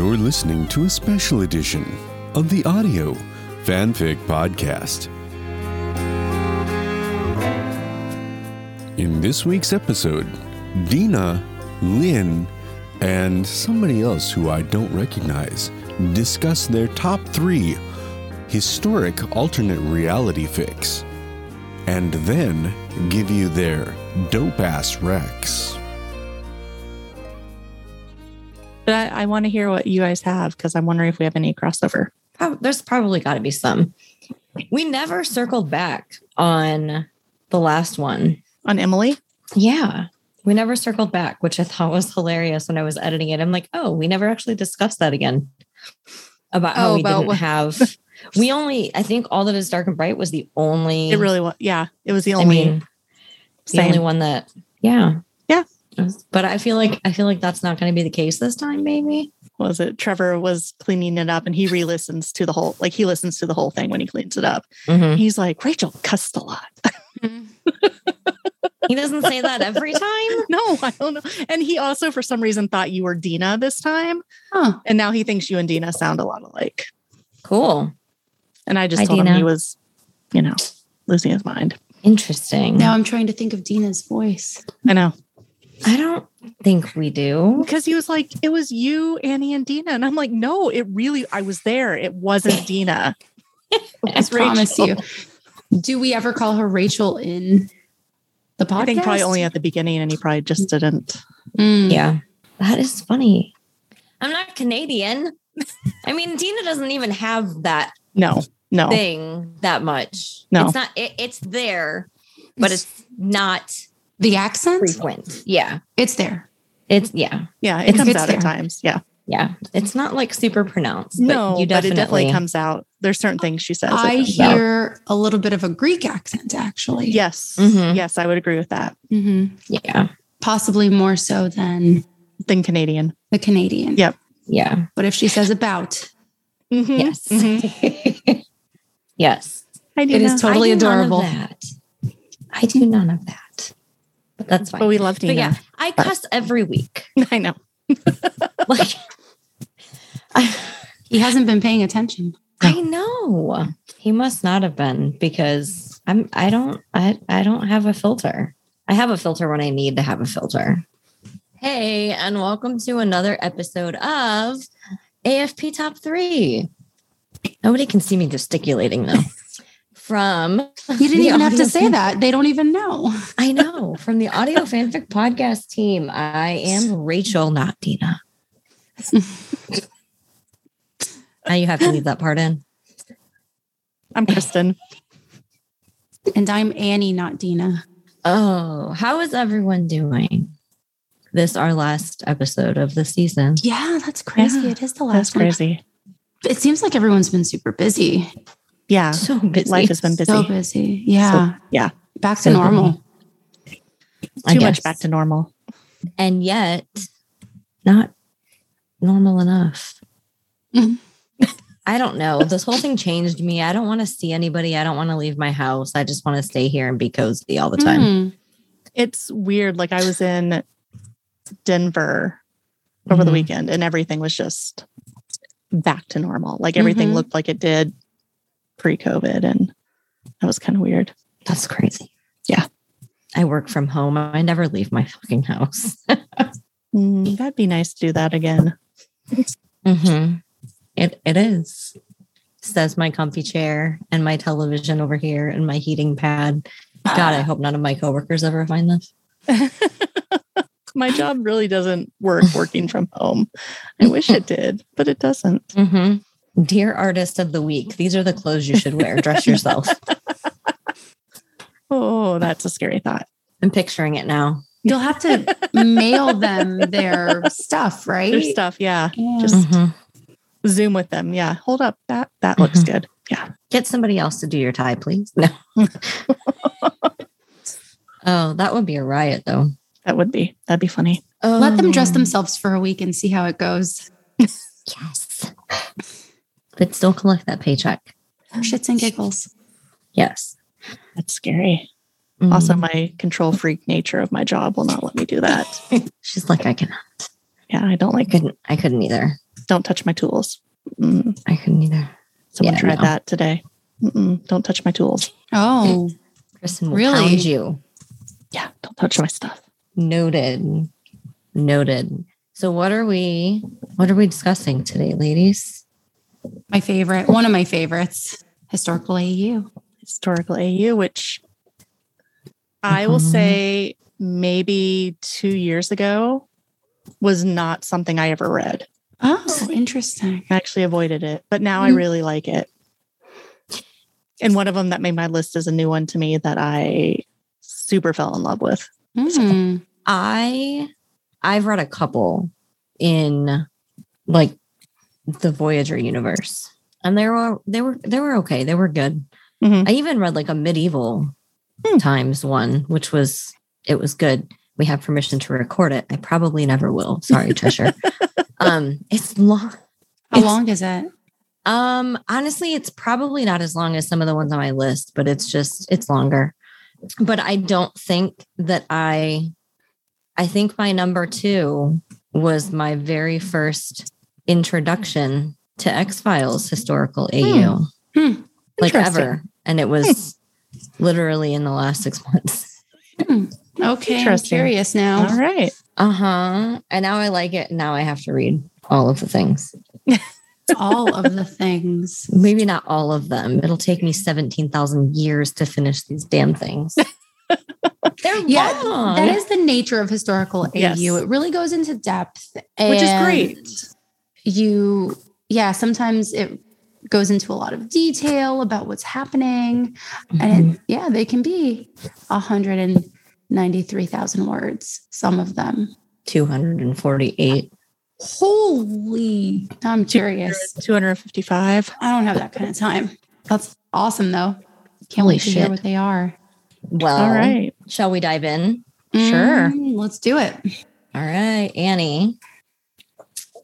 You're listening to a special edition of the audio fanfic podcast. In this week's episode, Dina, Lynn, and somebody else who I don't recognize discuss their top three historic alternate reality fics, and then give you their dope ass recs. But I, I want to hear what you guys have because I'm wondering if we have any crossover. There's probably got to be some. We never circled back on the last one. On Emily? Yeah. We never circled back, which I thought was hilarious when I was editing it. I'm like, oh, we never actually discussed that again. About how Oh, we about didn't what- have we only I think all that is dark and bright was the only It really was. Yeah. It was the I only. mean the only one that yeah. Yeah. But I feel like I feel like that's not going to be the case this time, maybe. was it Trevor was cleaning it up and he re-listens to the whole like he listens to the whole thing when he cleans it up. Mhm. He's like, Rachel cussed a lot. He doesn't say that every time. no, I don't know. And he also for some reason thought you were Dina this time. Huh. And now he thinks you and Dina sound a lot alike. Cool. And I just Hi, told him he was, you know, losing his mind. Interesting. Now I'm trying to think of Dina's voice. I know. I don't think we do. Because he was like, it was you, Annie, and Dina. And I'm like, no, it really, I was there. It wasn't Dina. It I was promise Rachel. you. Do we ever call her Rachel in the podcast? I think probably only at the beginning, and he probably just didn't. Mm. Yeah. That is funny. I'm not Canadian. I mean, Dina doesn't even have that No, no. thing that much. No. It's not it, it's there, but it's not The accent? frequent. Yeah. It's there. It's yeah. Yeah, it It's- comes it's out there. at times. Yeah. Yeah. It's not like super pronounced. But no, you but definitely, it definitely comes out. There's certain things she says. I comes out. hear a little bit of a Greek accent, actually. Yes. Mhm. Yes, I would agree with that. hmm Yeah. Possibly more so than Than Canadian. the Canadian. Yep. Yeah. But if she says about, Mhm. Yes. Mhm. yes. Hi, it Dina. is totally I do none of adorable. that. I do none of that. But that's fine. But we love But Dina. yeah, I cuss every week. I know. Like I, He hasn't been paying attention. I know. He must not have been because I'm I don't I I don't have a filter. I have a filter when I need to have a filter. Hey, and welcome to another episode of AFP Top 3. Nobody can see me gesticulating though. From You didn't even have to say fan- that. They don't even know. I know. From the Audio Fanfic Podcast team, I am Rachel, not Dina. now you have to leave that part in. I'm Kristen. And I'm Annie, not Dina. Oh, how is everyone doing? This our last episode of the season. Yeah, that's crazy. Yeah, it is the That's last one. crazy. It seems like everyone's been super busy. Yeah. So busy. Life has been busy. So busy. Yeah. yeah. Back to So normal. I Too much back to normal. and yet not normal enough. I don't know. This whole thing changed me. I don't want to see anybody. I don't want to leave my house. I just want to stay here and be cozy all the time. Mm. It's weird. Like I was in Denver over the Mhm. weekend and everything was just back to normal. Like everything Mhm. looked like it did pre COVID. And that was kind of weird. That's crazy. Yeah. I work from home. I never leave my fucking house. Mm, that'd be nice to do that again. hmm It it is. Says my comfy chair and my television over here and my heating pad. God, I hope none of my coworkers ever find this. My job really doesn't work working from home. I wish it did, but it doesn't. hmm Dear artist of the week, these are the clothes you should wear. Dress yourself. Oh, that's a scary thought. I'm picturing it now. You'll have to mail them their stuff, right? There's stuff. Yeah. Yeah. Just Mhm. zoom with them. Yeah. Hold up. That that looks good. Yeah. Get somebody else to do your tie, please. No. oh, that would be a riot, though. That would be. That'd be funny. Let them dress Um, themselves for a week and see how it goes. Yes. But still collect that paycheck. Shits and giggles. Yes. That's scary. Mhm. Also, my control freak nature of my job will not let me do that. she's like, I cannot. Yeah, I don't I like couldn't. I couldn't either. Don't touch my tools. Mm, I couldn't either. someone Yeah, tried no. that today. Mm-mm, don't touch my tools. Oh, Kristen will Really? pound you. Yeah, don't touch my stuff. Noted. Noted. So what are we what are we discussing today, ladies? My favorite. One of my favorites. Historical AU. Historical AU, which I will Mhm. say maybe two years ago was not something I ever read. Oh, interesting. I actually avoided it, but now I Mm. really like it. And one of them that made my list is a new one to me that I super fell in love with. Hmm. I I've read a couple in like the Voyager universe. And they were they were they were okay. They were good. Mhm. I even read like a medieval Hmm. times one, which was it was good. We have permission to record it. I probably never will. Sorry, Trisha. um, it's long. How It's- long is it? Um, honestly, it's probably not as long as some of the ones on my list, but it's just it's longer. But I don't think that I I think my number 2 was my very first introduction to X-Files historical AU. Hmm. Like ever. And it was literally in the last 6 months. Okay, I'm curious now. All right. Uh-huh. And now I like it. Now I have to read all of the things. All of the things. Maybe not all of them. It'll take me 17,000 years to finish these damn things. They're Yeah, long. That is the nature of historical Yes. AU. It really goes into depth, Which is great. You, yeah, sometimes it goes into a lot of detail about what's happening, Mhm. and it, yeah, they can be hundred and ninety-three thousand words. Some of them. 248. Holy! I'm curious. 255. I don't have that kind of time. That's awesome, though. Can't Holy wait to hear what they are. Well, All right. shall we dive in? Sure. Mm, let's do it. All right, Annie,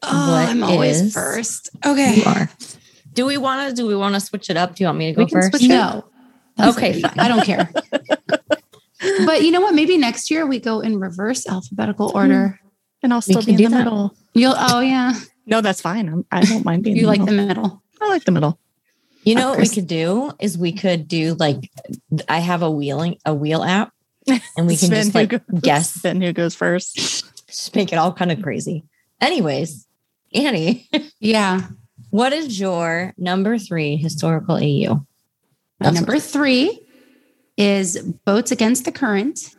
Oh, What I'm always first. Okay. you are. Do we want to do we want to switch it up? Do you want me to go We can first? switch No. That's Okay, okay. fine. I don't care. but you know what? Maybe next year we go in reverse alphabetical hmm. order. And I'll still be in the that. middle. You'll oh yeah. No, that's fine. I'm, I don't mind being You in like the the middle. middle. I like the middle. You know what we could do is we could do like I have a wheeling a wheel app and we can just like goes- guess Spin who goes first. just make it all kind of crazy. Anyways, Annie, Yeah. what is your number three historical AU? That's number three is Boats Against the Current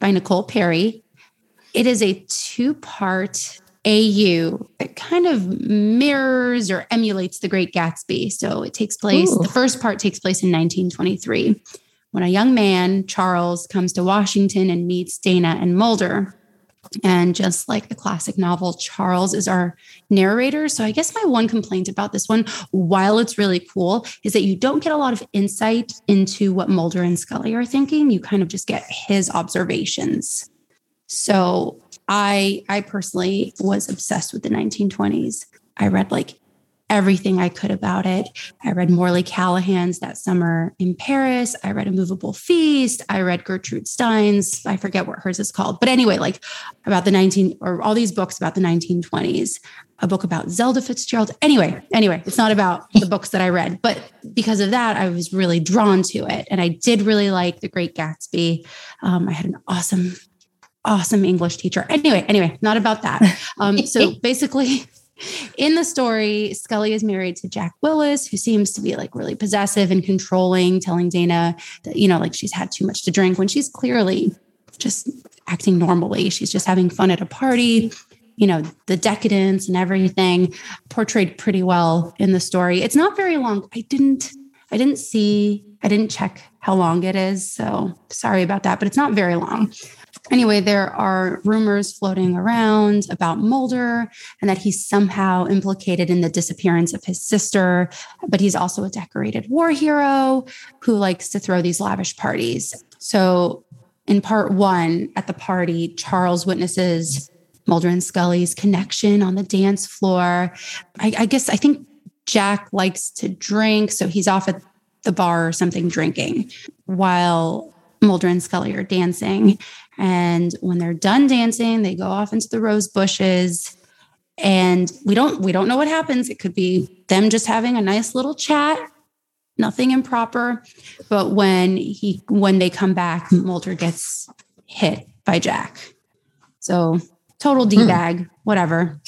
by Nicole Perry. It is a two part AU that kind of mirrors or emulates The Great Gatsby. So it takes place, Ooh. the first part takes place in 1923 when a young man, Charles, comes to Washington and meets Dana and Mulder. And just like the classic novel, Charles is our narrator. So I guess my one complaint about this one, while it's really cool, is that you don't get a lot of insight into what Mulder and Scully are thinking. You kind of just get his observations. So I I personally was obsessed with the 1920s. I read like everything I could about it. I read Morley Callaghan's That Summer in Paris. I read A Moveable Feast. I read Gertrude Stein's, I forget what hers is called. But anyway, like about the 19 or all these books about the 1920s, a book about Zelda Fitzgerald. Anyway, anyway, it's not about the books that I read, but because of that, I was really drawn to it. And I did really like The Great Gatsby. Um, I had an awesome, awesome English teacher. Anyway, anyway, not about that. Um, so basically, in the story, Scully is married to Jack Willis, who seems to be like really possessive and controlling, telling Dana that, you know, like she's had too much to drink when she's clearly just acting normally. She's just having fun at a party. You know, the decadence and everything portrayed pretty well in the story. It's not very long. I didn't, I didn't see, I didn't check how long it is. So sorry about that, but it's not very long. Anyway, there are rumors floating around about Mulder and that he's somehow implicated in the disappearance of his sister, but he's also a decorated war hero who likes to throw these lavish parties. So, in part one, at the party, Charles witnesses Mulder and Scully's connection on the dance floor. I, I guess I think Jack likes to drink, so he's off at the bar or something drinking while Mulder and Scully are dancing. And when they're done dancing, they go off into the rose bushes. and we don't we don't know what happens. It could be them just having a nice little chat, nothing improper. But when he when they come back, Mulder gets hit by Jack. So total hmm. D bag, whatever.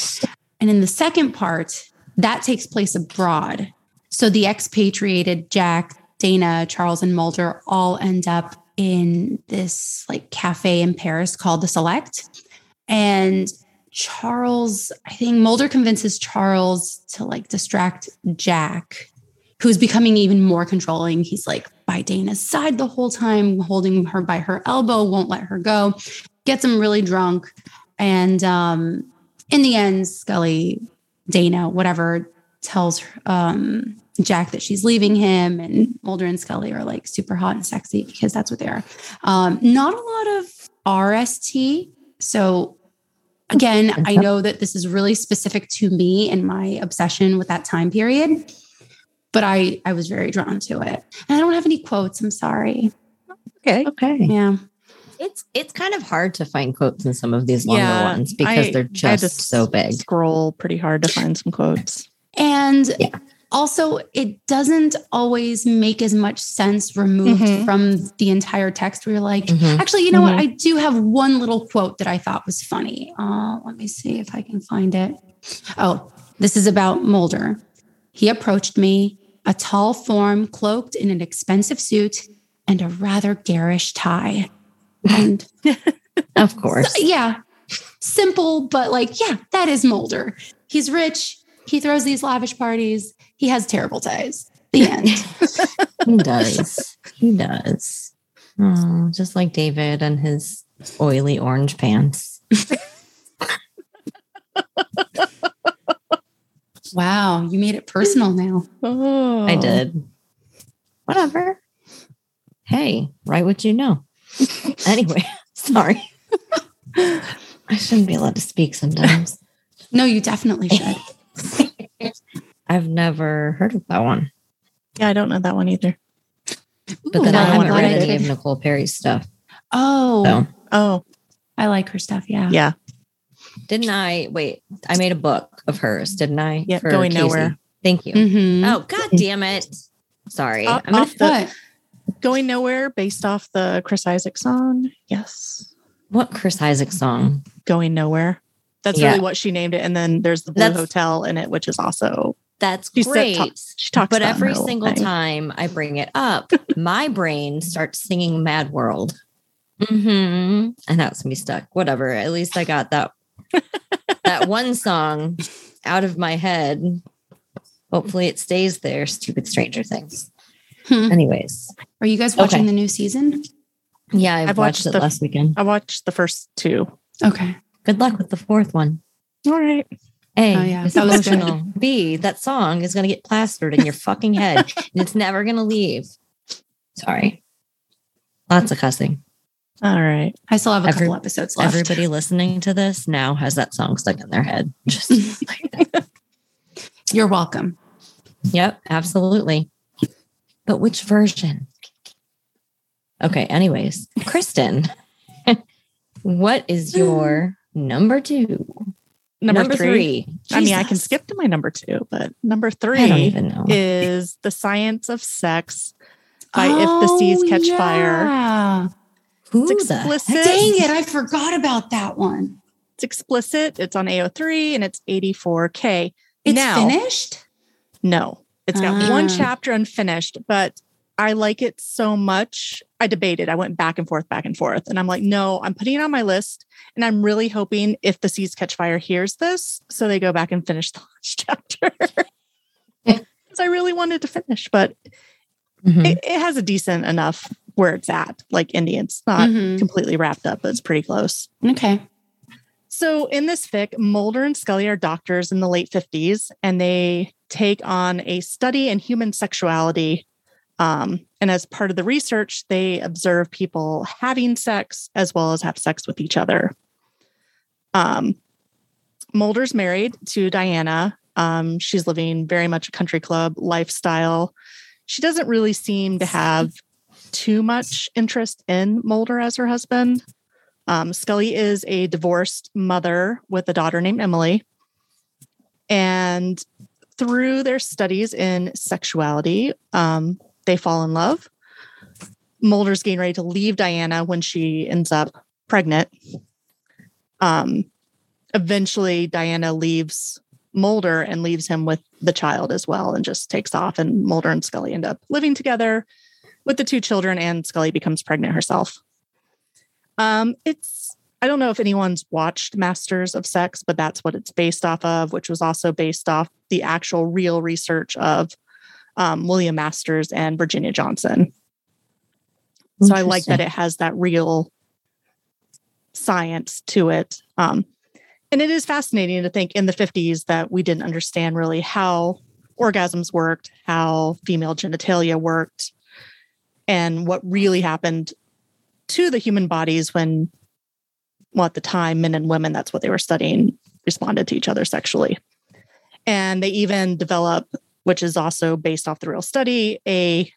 And in the second part, that takes place abroad. So the expatriated Jack, Dana, Charles, and Mulder all end up in this like cafe in Paris called the Select. And Charles, I think Mulder convinces Charles to like distract Jack, who's becoming even more controlling. He's like by Dana's side the whole time, holding her by her elbow, won't let her go, gets him really drunk. And um, in the end, Scully, Dana, whatever, tells um, Jack that she's leaving him, and Mulder and Scully are like super hot and sexy because that's what they are. Um, not a lot of RST. So again, I know that this is really specific to me and my obsession with that time period, but I I was very drawn to it. And I don't have any quotes. I'm sorry. Okay. Okay. Yeah. It's it's kind of hard to find quotes in some of these longer Yeah, ones because I- they're I had to just so big. Scroll pretty hard to find some quotes. And Yeah. Also, it doesn't always make as much sense removed Mhm. from the entire text where you're like, Mhm. actually, you know what? Mhm. I do have one little quote that I thought was funny. Uh, let me see if I can find it. Oh, this is about Mulder. He approached me, a tall form cloaked in an expensive suit and a rather garish tie. And Of course. yeah, simple, but like, yeah, that is Mulder. He's rich. He throws these lavish parties. He has terrible ties. The end. He does. He does. Oh, just like David and his oily orange pants. wow, you made it personal now. Oh, I did. Whatever. Hey, write what you know. anyway, sorry. I shouldn't be allowed to speak sometimes. No, you definitely should. I've never heard of that one, Yeah, I don't know that one either. but Ooh, then no, I haven't read any of Nicole Perry's stuff. Oh, So Oh, I like her stuff. Yeah. yeah. didn't I? Wait, I made a book of hers, didn't I? Yeah, Going Casey? Nowhere. Thank you. Mhm. Oh, god damn it. Sorry. Off- I'm gonna off the- Going Nowhere based off the Chris Isaak song. Yes. what Chris Isaak song? Going Nowhere. That's Yeah. really what she named it. And then there's the Blue That's- Hotel in it, which is also That's she said great. talk- she talks but about every single thing. time I bring it up, my brain starts singing Mad World. hmm And that's me stuck. Whatever. At least I got that that one song out of my head. Hopefully it stays there. Stupid Stranger Things. Hmm. Anyways. Are you guys watching Okay. the new season? Yeah, I've, I've watched, watched it the- last weekend. I watched the first two. Okay. Good luck with the fourth one. All right. A, Oh, yeah. it's That emotional. B, that song is going to get plastered in your fucking head and it's never going to leave. Sorry. Lots of cussing. All right. I still have a Every- couple episodes left. Everybody listening to this now has that song stuck in their head. Just You're welcome. Yep, absolutely. But which version? Okay, anyways, Kristen, what is your number two? Number, three. I mean, I can skip to my number two, but number three is The Science of Sex by If the Seas Catch Fire. Fire. Who It's the explicit. heck- Dang it. I forgot about that one. It's explicit. It's on AO3 and it's 84K. It's Now- finished? No, it's got one Ah. chapter unfinished, but I like it so much. I debated. I went back and forth, back and forth. And I'm like, no, I'm putting it on my list. And I'm really hoping if the Seas Catch Fire hears this, so they go back and finish the last chapter. Because I really wanted to finish, but Mhm. it, it has a decent enough where it's at. Like Indians, not Mhm. completely wrapped up, but it's pretty close. Okay. So in this fic, Mulder and Scully are doctors in the late 50s, and they take on a study in human sexuality. Um, and as part of the research, they observe people having sex as well as have sex with each other. Um, Mulder's married to Diana. Um, she's living very much a country club lifestyle. She doesn't really seem to have too much interest in Mulder as her husband. Um, Scully is a divorced mother with a daughter named Emily. And through their studies in sexuality, um, they fall in love. Mulder's getting ready to leave Diana when she ends up pregnant. Um, eventually, Diana leaves Mulder and leaves him with the child as well and just takes off. And Mulder and Scully end up living together with the two children, and Scully becomes pregnant herself. Um, it's I don't know if anyone's watched Masters of Sex, but that's what it's based off of, which was also based off the actual real research of um, William Masters and Virginia Johnson. So I like that it has that real science to it. Um, and it is fascinating to think in the 50s that we didn't understand really how orgasms worked, how female genitalia worked, and what really happened to the human bodies when, well, at the time, men and women, that's what they were studying, responded to each other sexually. And they even develop, which is also based off the real study, a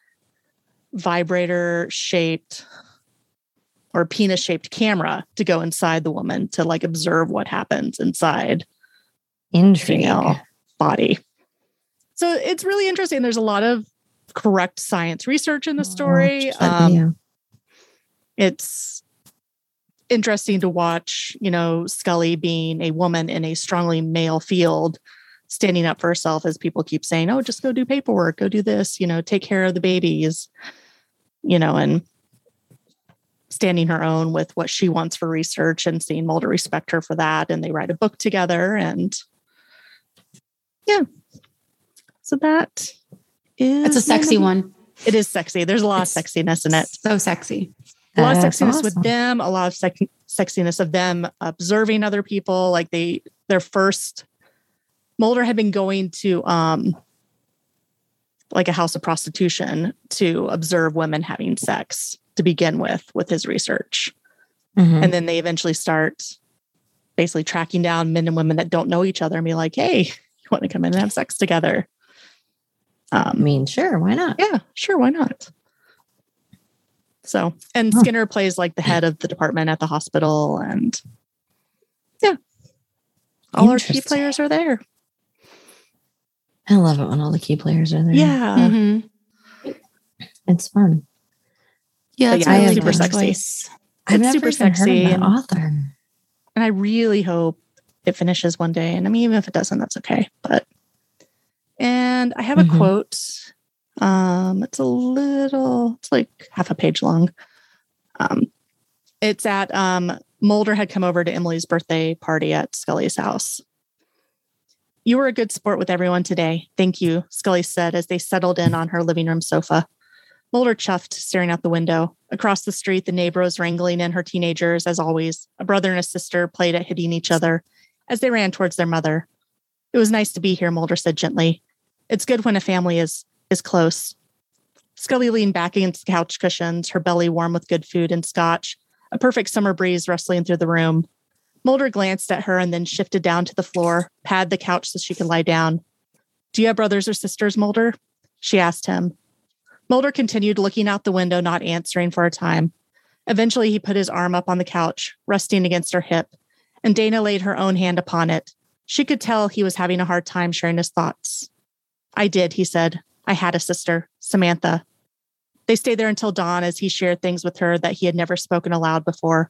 vibrator shaped or penis shaped camera to go inside the woman to like observe what happens inside Intrigue. female body. So it's really interesting. There's a lot of correct science research in the story. Um, it's interesting to watch, you know, Scully being a woman in a strongly male field, standing up for herself as people keep saying, oh, just go do paperwork, go do this, you know, take care of the babies, you know, and standing her own with what she wants for research and seeing Mulder respect her for that. And they write a book together. And yeah. So that is It's a sexy one. It is sexy. There's a lot It's of sexiness in it So sexy. a lot of sexiness awesome. with them a lot of sex- sexiness of them observing other people like they their first mulder had been going to um like a house of prostitution to observe women having sex to begin with with his research Mhm. and then they eventually start basically tracking down men and women that don't know each other and be like hey you want to come in and have sex together I um mean, sure, why not? yeah, sure, why not? So, and Huh. Skinner plays like the head of the department at the hospital, and yeah, all our key players are there. I love it when all the key players are there. Yeah, Mhm. It's fun. Yeah, But that's yeah, it's really super sexy. choice. I've It's never super even heard of sexy that and- author. and I really hope it finishes one day. And I mean, even if it doesn't, that's okay. But and I have a Mhm. quote. Um, it's a little, it's like half a page long. Um, it's at um Mulder had come over to Emily's birthday party at Scully's house. You were a good sport with everyone today. Thank you, Scully said as they settled in on her living room sofa. Mulder chuffed, staring out the window. Across the street, the neighbor was wrangling in her teenagers, as always. A brother and a sister played at hitting each other as they ran towards their mother. It was nice to be here, Mulder said gently. It's good when a family is is close. Scully leaned back against the couch cushions, her belly warm with good food and scotch, a perfect summer breeze rustling through the room. Mulder glanced at her and then shifted down to the floor, pad the couch so she could lie down. Do you have brothers or sisters, Mulder? She asked him. Mulder continued looking out the window, not answering for a time. Eventually, he put his arm up on the couch, resting against her hip, and Dana laid her own hand upon it. She could tell he was having a hard time sharing his thoughts. I did, he said. I had a sister, Samantha. They stayed there until dawn as he shared things with her that he had never spoken aloud before.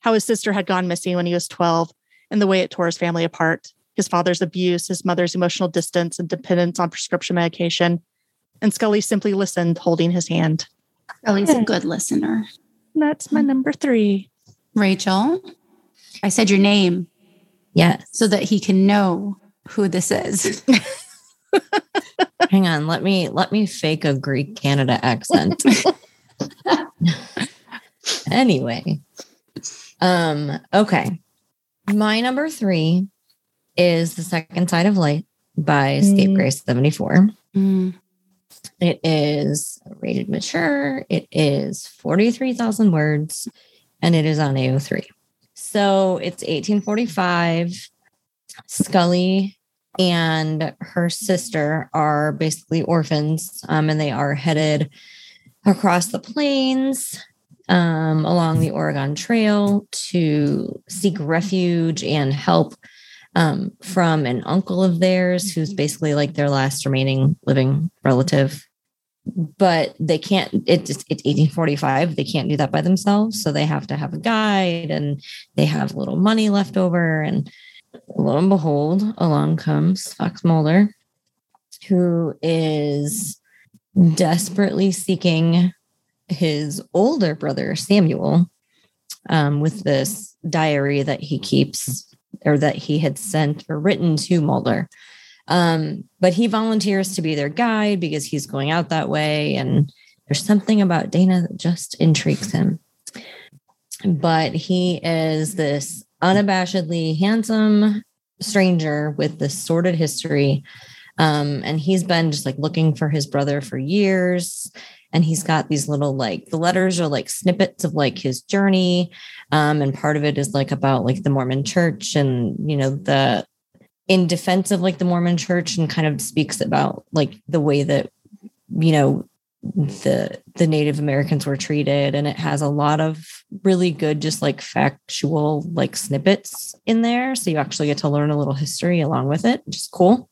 How his sister had gone missing when he was 12 and the way it tore his family apart. His father's abuse, his mother's emotional distance and dependence on prescription medication. And Scully simply listened, holding his hand. Scully's a good listener. That's my number three. Rachel, I said your name Yes. so that he can know who this is. Hang on. Let me let me fake a Greek Canada accent. anyway. Um, okay. My number three is The Second Side of Light by Mm. Grace 74. Mm. It is rated mature. It is 43,000 words and it is on AO3. So it's 1845. Scully and her sister are basically orphans um, and they are headed across the plains um, along the Oregon Trail to seek refuge and help um, from an uncle of theirs who's basically like their last remaining living relative. But they can't, it's, it's 1845. They can't do that by themselves. So they have to have a guide and they have little money left over. And lo and behold, along comes Fox Mulder, who is desperately seeking his older brother, Samuel, um, with this diary that he keeps or that he had sent or written to Mulder. Um, but he volunteers to be their guide because he's going out that way. And there's something about Dana that just intrigues him. But he is this unabashedly handsome stranger with this sordid history. Um, and he's been just like looking for his brother for years and he's got these little like the letters are like snippets of like his journey um, and part of it is like about like the mormon church and you know the in defense of like the mormon church and kind of speaks about like the way that you know the the native americans were treated and it has a lot of really good just like factual like snippets in there so you actually get to learn a little history along with it which is cool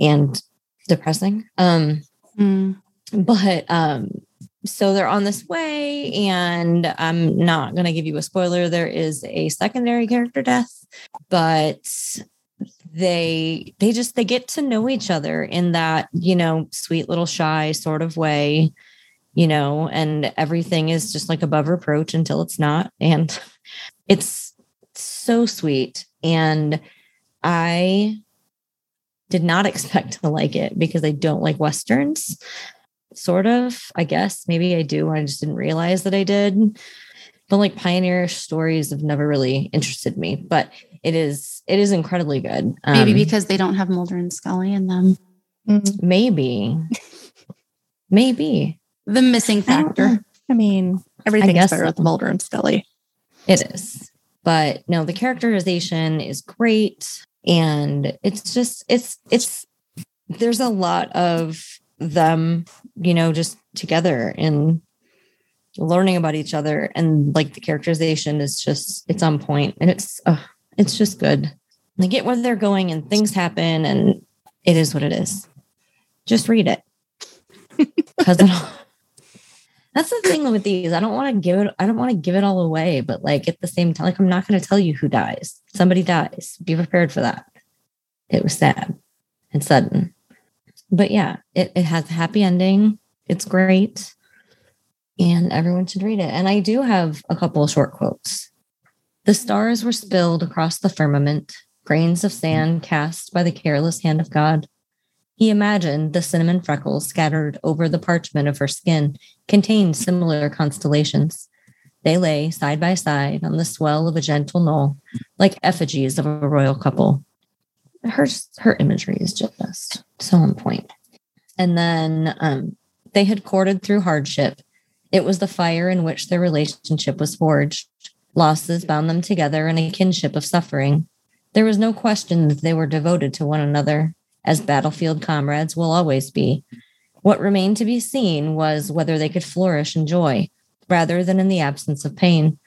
and depressing um Mm. But um so they're on this way and i'm not going to give you a spoiler there is a secondary character death but they they just they get to know each other in that you know sweet little shy sort of way you know and everything is just like above reproach until it's not and it's so sweet and i did not expect to like it because i don't like westerns sort of i guess maybe i do i just didn't realize that i did but like pioneer stories have never really interested me but it is it is incredibly good Maybe Um, because they don't have Mulder and Scully in them. Mhm. maybe maybe The missing I don't know. factor. I mean, everything's guess better so. with Mulder and Scully. It is. But no, the characterization is great. And it's just, it's, it's, there's a lot of them, you know, just together and learning about each other. And like the characterization is just, it's on point and it's, uh, it's just good. They get where they're going and things happen and it is what it is. Just read it. Because that's the thing with these. I don't want to give it, I don't want to give it all away, but like at the same time, like I'm not going to tell you who dies. Somebody dies. Be prepared for that. It was sad and sudden. But yeah, it, it has a happy ending. It's great. And everyone should read it. And I do have a couple of short quotes. The stars were spilled across the firmament, grains of sand cast by the careless hand of God. He imagined the cinnamon freckles scattered over the parchment of her skin contained similar constellations. They lay side by side on the swell of a gentle knoll, like effigies of a royal couple. Her her imagery is just so on point. And then um, they had courted through hardship. It was the fire in which their relationship was forged. Losses bound them together in a kinship of suffering. There was no question that they were devoted to one another, as battlefield comrades will always be. What remained to be seen was whether they could flourish in joy rather than in the absence of pain,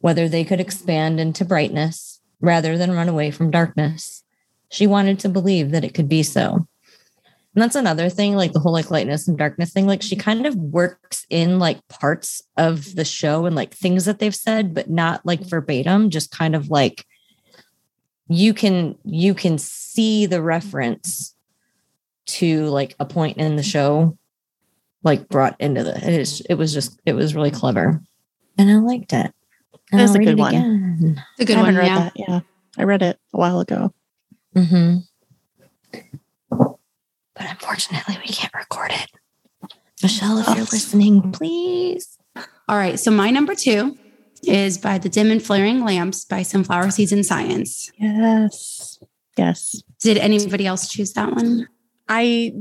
whether they could expand into brightness rather than run away from darkness. She wanted to believe that it could be so. And that's another thing, like the whole like lightness and darkness thing. Like she kind of works in like parts of the show and like things that they've said, but not like verbatim, just kind of like you can you can see the reference to like a point in the show like brought into the it is it was just it was really clever and i liked it and That's I'll a read good it one. again. The good I one. read Yeah. that. Yeah. I read it a while ago. Mhm. but unfortunately we can't record it michelle if you're Oh. listening please All right. So my number two is by the dim and flaring lamps by Sunflower Seeds and Science. Yes. Yes. Did anybody else choose that one? I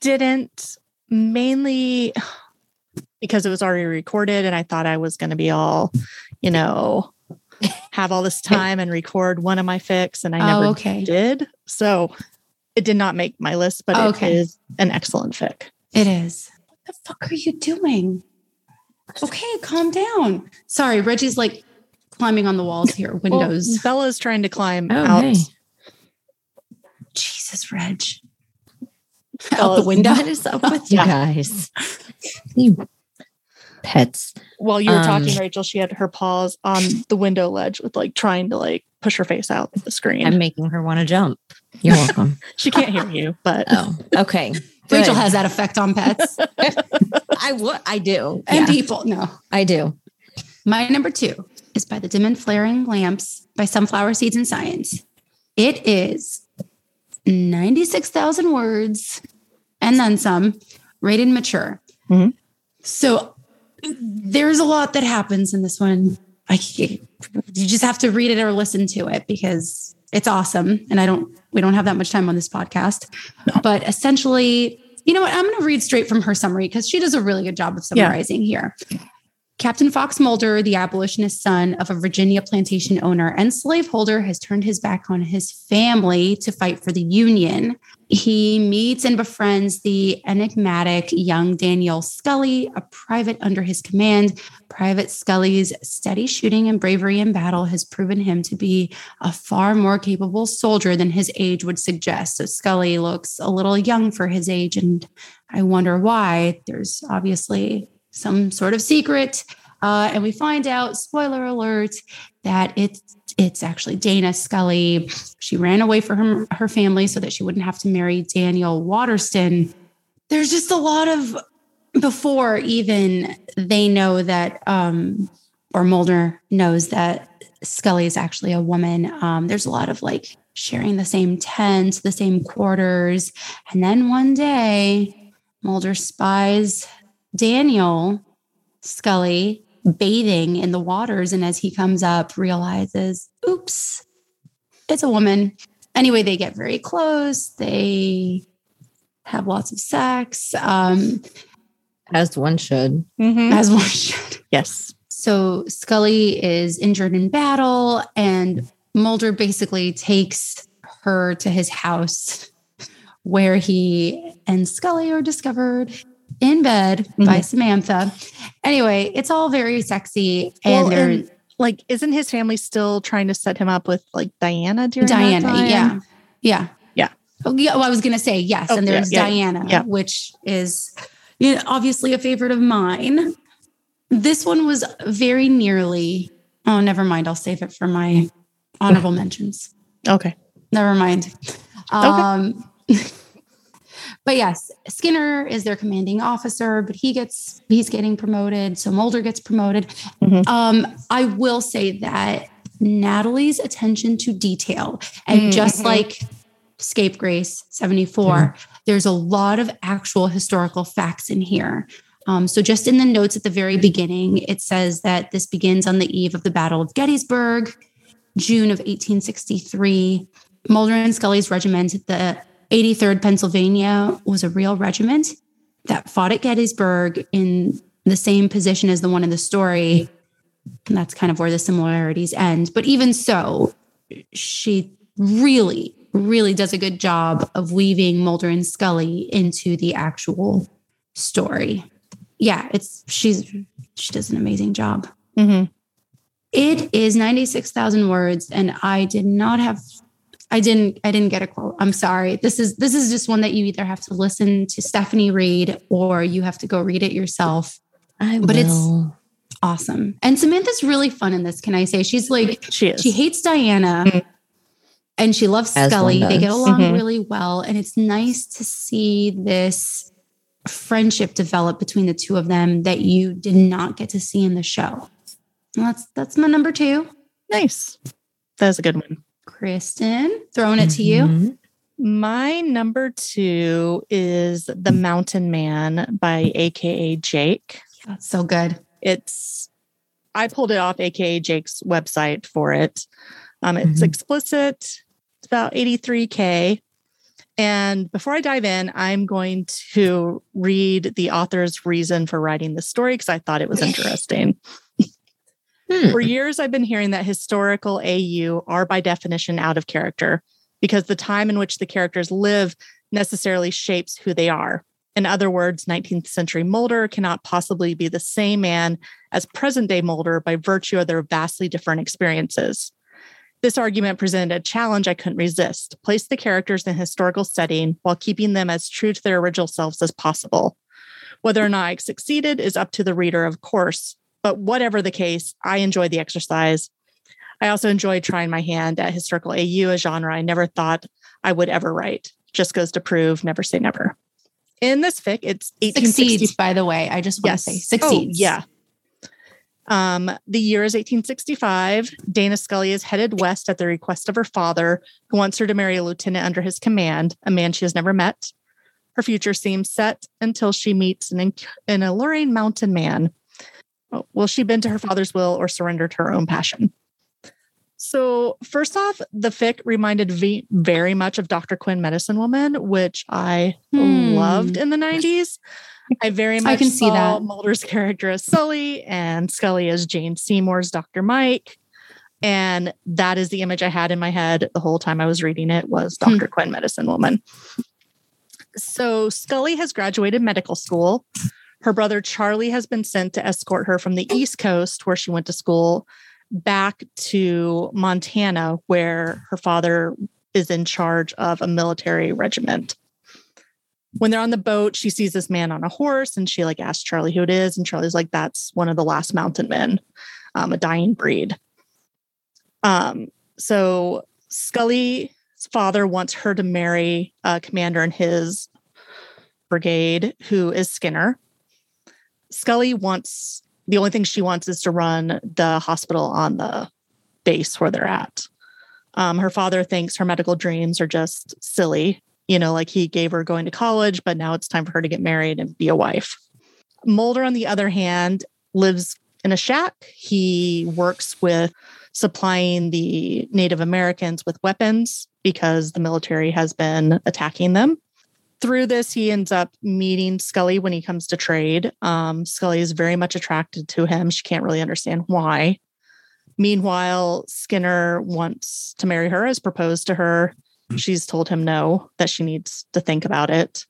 didn't mainly because it was already recorded and I thought I was going to be all, you know, have all this time and record one of my fics and I Oh, never okay. did. So it did not make my list, but Okay. it is an excellent fic. It is. What the fuck are you doing? Okay, calm down. Sorry, Reggie's like climbing on the walls here, windows. Well, Bella's trying to climb Oh, out hey. says Reg. Out the window. What is up with you Yeah. guys? You pets. While you were Um, talking, Rachel, she had her paws on the window ledge with like trying to like push her face out of the screen. I'm making her want to jump. You're welcome. she can't hear you, but oh, okay. Rachel has that effect on pets I would. I do. and Yeah, people. No. I do. My number two is by the Dim and Flaring Lamps by Sunflower Seeds and Science. It is 96,000 words and then some, rated mature. Mhm. So there's a lot that happens in this one. I you just have to read it or listen to it because it's awesome. And I don't, we don't have that much time on this podcast. But essentially, you know what? I'm going to read straight from her summary because she does a really good job of Yeah. summarizing here. Captain Fox Mulder, the abolitionist son of a Virginia plantation owner and slaveholder, has turned his back on his family to fight for the Union. He meets and befriends the enigmatic young Daniel Scully, a private under his command. Private Scully's steady shooting and bravery in battle has proven him to be a far more capable soldier than his age would suggest. So Scully looks a little young for his age, and I wonder why. There's obviously some sort of secret. Uh, and we find out, spoiler alert, that it's it's actually Dana Scully. She ran away from her, her family so that she wouldn't have to marry Daniel Waterston. There's just a lot of before even they know that um or Mulder knows that Scully is actually a woman. Um, there's a lot of like sharing the same tent, the same quarters. And then one day, Mulder spies Daniel Scully bathing in the waters. And as he comes up, realizes, oops, it's a woman. Anyway, they get very close. They have lots of sex, um, As one should. Mhm. as one should. yes. So Scully is injured in battle, and Mulder basically takes her to his house where he and Scully are discovered in bed by Mhm. Samantha. Anyway, it's all very sexy. And Well, they're and, like, isn't his family still trying to set him up with like Diana during that Diana. Yeah. Yeah. Yeah. Oh, yeah. Well, I was going to say yes. Oh, and there's yeah, Diana, yeah. which is you know, obviously a favorite of mine. This one was very nearly. Oh, never mind. I'll save it for my honorable mentions. Okay. Never mind. Um, but yes, Skinner is their commanding officer, but he gets he's getting promoted, so Mulder gets promoted. Mhm. Um, I will say that Natalie's attention to detail, and just Mhm. like Scapegrace 74, there's a lot of actual historical facts in here. Um, so, just in the notes at the very beginning, it says that this begins on the eve of the Battle of Gettysburg, June of 1863. Mulder and Scully's regiment, the 83rd Pennsylvania, was a real regiment that fought at Gettysburg in the same position as the one in the story. And that's kind of where the similarities end. But even so, she really, really does a good job of weaving Mulder and Scully into the actual story. Yeah, it's she's she does an amazing job. hmm It is 96,000 words and I did not have I didn't I didn't get a quote. I'm sorry. This is this is just one that you either have to listen to Stephanie read or you have to go read it yourself. I But it's- Awesome. And Samantha's really fun in this, can I say? She's like She is. she hates Diana Mhm. and she loves As Scully. They get does. along Mhm. really well. And it's nice to see this friendship develop between the two of them that you did not get to see in the show. And that's that's my number two. nice. That's a good one. Kristen, throwing it to you. Mhm. My number two is The Mountain Man by AKA Jake. That's so good. It's, I pulled it off AKA Jake's website for it. Um, it's Mhm. explicit, it's about 83K. And before I dive in, I'm going to read the author's reason for writing the story because I thought it was interesting. Hmm. For years, I've been hearing that historical AU are by definition out of character because the time in which the characters live necessarily shapes who they are. In other words, 19th century Mulder cannot possibly be the same man as present day Mulder by virtue of their vastly different experiences. This argument presented a challenge I couldn't resist. Place the characters in historical setting while keeping them as true to their original selves as possible. Whether or not I succeeded is up to the reader, of course, but whatever the case, I enjoyed the exercise. I also enjoyed trying my hand at historical AU, a genre I never thought I would ever write. Just goes to prove never say never. In this fic, it's 1860. Succeeds, by the way. I just want Yes. to say Oh, succeeds. yeah. Um, the year is 1865. Dana Scully is headed west at the request of her father, who wants her to marry a lieutenant under his command, a man she has never met. Her future seems set until she meets an, an alluring mountain man. Will she bend to her father's will or surrender to her own passion? So, first off, the fic reminded me very much of Dr. Quinn Medicine Woman, which I Hmm. loved in the 90s. I very much I can see saw that. Mulder's character as Sully and Scully as Jane Seymour's Dr. Mike. And that is the image I had in my head the whole time I was reading it was Hmm. Dr. Quinn Medicine Woman. So Scully has graduated medical school. Her brother Charlie has been sent to escort her from the East Coast, where she went to school, back to Montana, where her father is in charge of a military regiment. When they're on the boat, she sees this man on a horse and she like asks Charlie who it is. And Charlie's like, that's one of the last mountain men, um, a dying breed. Um, so Scully's father wants her to marry a commander in his brigade who is Skinner. Scully wants the only thing she wants is to run the hospital on the base where they're at. Um, her father thinks her medical dreams are just silly. You know, like he gave her going to college, but now it's time for her to get married and be a wife. Mulder, on the other hand, lives in a shack. He works with supplying the Native Americans with weapons because the military has been attacking them. Through this, he ends up meeting Scully when he comes to trade. Um, Scully is very much attracted to him. She can't really understand why. Meanwhile, Skinner wants to marry her, has proposed to her. She's told him no, that she needs to think about it.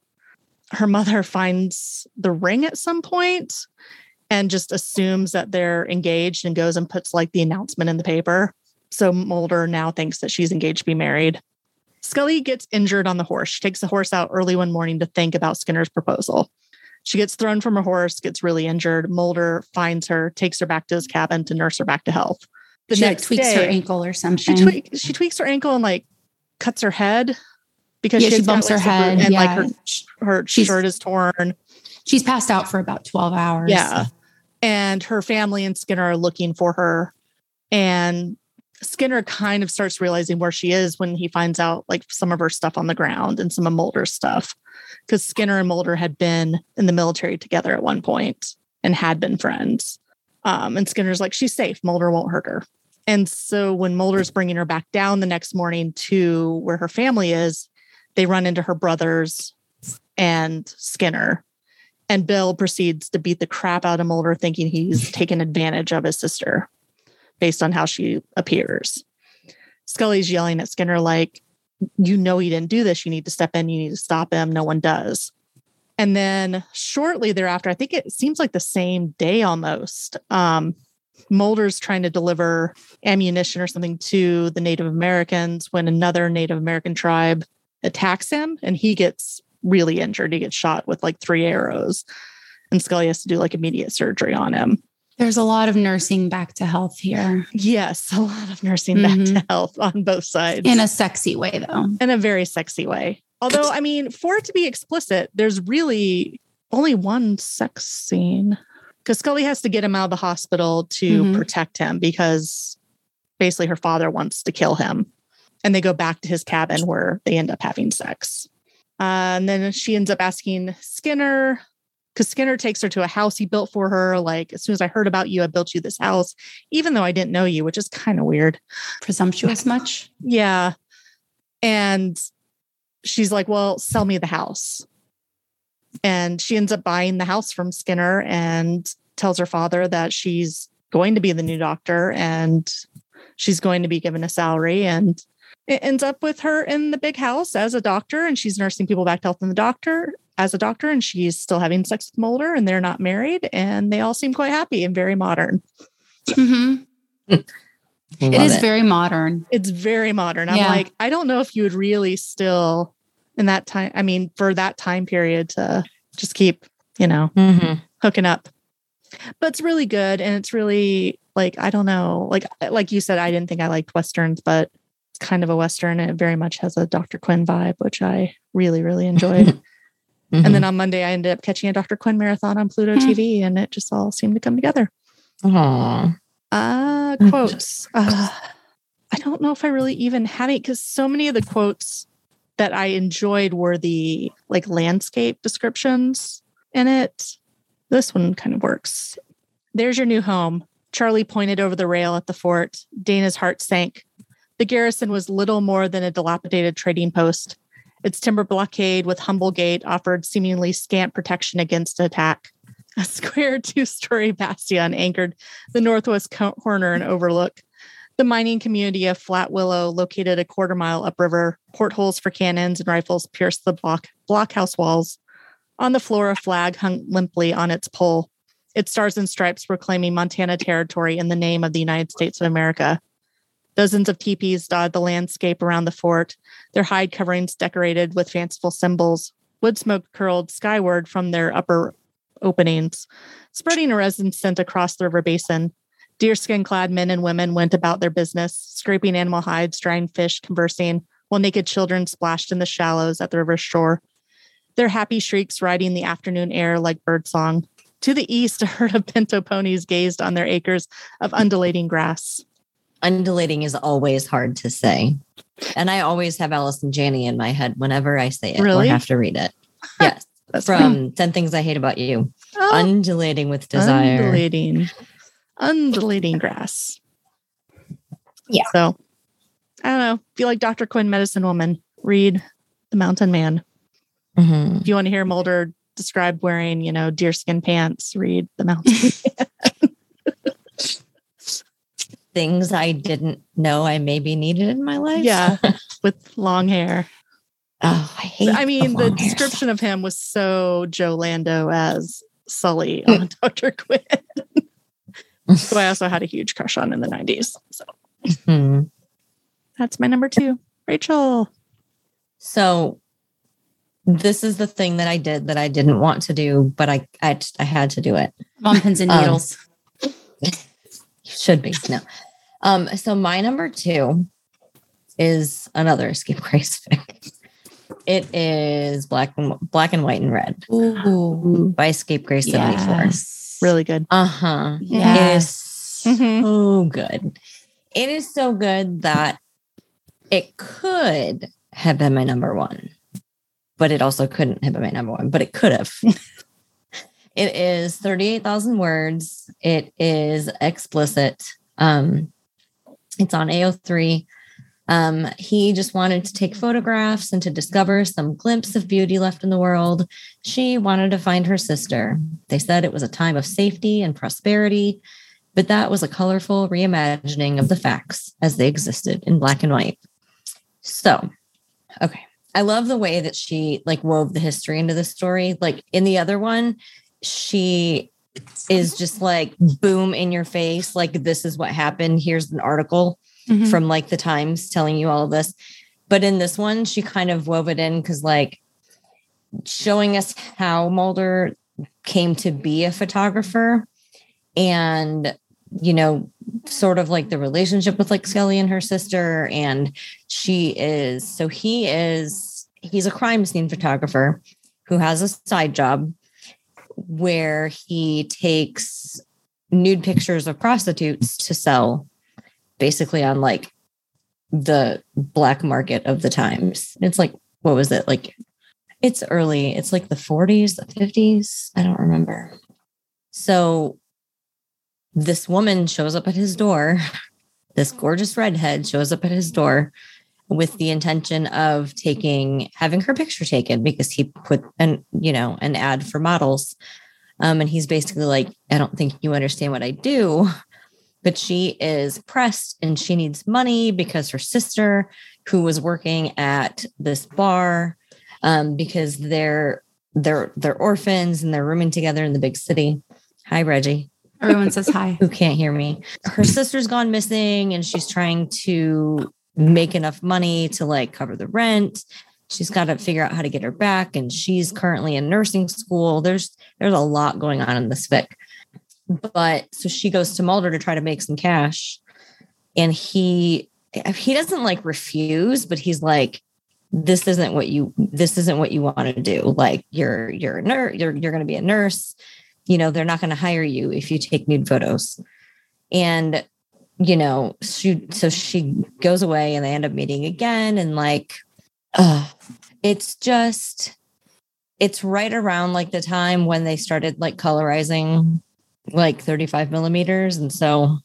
Her mother finds the ring at some point and just assumes that they're engaged and goes and puts like the announcement in the paper. So Mulder now thinks that she's engaged to be married. Scully gets injured on the horse. She takes the horse out early one morning to think about Skinner's proposal. She gets thrown from her horse, gets really injured. Mulder finds her, takes her back to his cabin to nurse her back to health. The she like, next tweaks her ankle or she, something. tweak, she tweaks her ankle and like cuts her head because Yeah, she got, bumps her head, and like her her She's- shirt is torn. She's passed out for about 12 hours. Yeah. And her family and Skinner are looking for her. And Skinner kind of starts realizing where she is when he finds out like some of her stuff on the ground and some of Mulder's stuff. Because Skinner and Mulder had been in the military together at one point and had been friends. Um, and Skinner's like, she's safe. Mulder won't hurt her. And so when Mulder's bringing her back down the next morning to where her family is, they run into her brothers and Skinner. And Bill proceeds to beat the crap out of Mulder, thinking he's taken advantage of his sister based on how she appears. Scully's yelling at Skinner, like, you know, he didn't do this. You need to step in. You need to stop him. No one does. And then shortly thereafter, I think it seems like the same day almost, um, Mulder's trying to deliver ammunition or something to the Native Americans when another Native American tribe attacks him and he gets really injured. He gets shot with like three arrows. And Scully has to do like immediate surgery on him. There's a lot of nursing back to health here Yes, a lot of nursing back to health on both sides in a sexy way, though. in a very sexy way. Although, I mean, for it to be explicit, there's really only one sex scene because Scully has to get him out of the hospital to Mhm. protect him because basically her father wants to kill him. And they go back to his cabin where they end up having sex. Uh, and then she ends up asking Skinner, because Skinner takes her to a house he built for her. Like, as soon as I heard about you, I built you this house, even though I didn't know you, which is kind of weird. Presumptuous much? Yeah. And she's like, Well, sell me the house. And she ends up buying the house from Skinner and tells her father that she's going to be the new doctor and she's going to be given a salary. And it ends up with her in the big house as a doctor and she's nursing people back to health in the doctor as a doctor and she's still having sex with Mulder and they're not married and they all seem quite happy and very modern. hmm It very modern. It's very modern. I'm Yeah. like, I don't know if you would really still in that time. I mean, for that time period to just keep, you know, Mhm. hooking up. But it's really good. And it's really like, I don't know, like like you said, I didn't think I liked Westerns, but it's kind of a Western. And it very much has a Dr. Quinn vibe, which I really, really enjoyed. Mhm. And then on Monday, I ended up catching a Dr. Quinn marathon on Pluto Hmm. TV, and it just all seemed to come together. Aw. Uh, quotes. Uh, I don't know if I really even had it because so many of the quotes that I enjoyed were the like landscape descriptions in it. This one kind of works. There's your new home. Charlie pointed over the rail at the fort. Dana's heart sank. The garrison was little more than a dilapidated trading post. Its timber blockade with humble gate offered seemingly scant protection against attack. A square two story bastion anchored the northwest corner and overlook. The mining community of Flat Willow, located a quarter mile upriver, portholes for cannons and rifles pierced the block blockhouse walls. On the floor, a flag hung limply on its pole, its stars and stripes proclaiming Montana territory in the name of the United States of America. Dozens of teepees dotted the landscape around the fort, their hide coverings decorated with fanciful symbols. Wood smoke curled skyward from their upper openings, spreading a resin scent across the river basin. Deerskin clad men and women went about their business, scraping animal hides, drying fish, conversing, while naked children splashed in the shallows at the river's shore. Their happy shrieks riding the afternoon air like birdsong. To the east, a herd of pinto ponies gazed on their acres of undulating grass. Undulating is always hard to say. And I always have Allison Janney in my head whenever I say it Really? or have to read it. Yes. That's From 10 Things I Hate About You. Oh, Undulating with desire. Undulating, undulating grass. Yeah. So I don't know. If you like Dr. Quinn, Medicine Woman, read The Mountain Man. Mhm. If you want to hear Mulder described wearing, you know, deerskin pants, read The Mountain Man. Things I didn't know I maybe needed in my life. yeah, with long hair. Oh, I hate I mean, the long hair. description of him was so Joe Lando as Sully on Dr. Quinn, who I also had a huge crush on in the 90s. So Hmm. that's my number two. Rachel. So this is the thing that I did that I didn't want to do, but I I, I had to do it. On pins and Um, needles. Should be no. Um. So my number two is another escape grace fic. It is black and black and white and red Ooh. by Escape Grace. Yes. Really good. Uh huh. It Yes. is Mhm. so good. It is so good that it could have been my number one, but it also couldn't have been my number one, but it could have. it is 38,000 words. It is explicit. Um, it's on AO3. Um, he just wanted to take photographs and to discover some glimpse of beauty left in the world. She wanted to find her sister. They said it was a time of safety and prosperity, but that was a colorful reimagining of the facts as they existed in black and white. So, okay. I love the way that she like wove the history into the story. Like in the other one, she is just like boom in your face like this is what happened here's an article Mhm. from like the times telling you all of this but in this one she kind of wove it in because like showing us how mulder came to be a photographer and you know sort of like the relationship with like Scully and her sister and she is so he is he's a crime scene photographer who has a side job where he takes nude pictures of prostitutes to sell basically on like the black market of the times. It's like, what was it? Like, it's early, it's like the 40s, the 50s. I don't remember. So this woman shows up at his door. This gorgeous redhead shows up at his door with the intention of taking having her picture taken because he put an you know an ad for models um, and he's basically like i don't think you understand what i do but she is pressed and she needs money because her sister who was working at this bar um, because they're they're they're orphans and they're rooming together in the big city hi reggie Everyone says hi. who can't hear me. Her sister's gone missing and she's trying to make enough money to like cover the rent. She's got to figure out how to get her back and she's currently in nursing school. There's there's a lot going on in this fic. But so she goes to Mulder to try to make some cash and he he doesn't like refuse, but he's like this isn't what you this isn't what you want to do. Like you're you're a nurse, you're you're going to be a nurse you know they're not going to hire you if you take nude photos and you know she so she goes away and they end up meeting again and like uh it's just it's right around like the time when they started like colorizing like 35 millimeters and so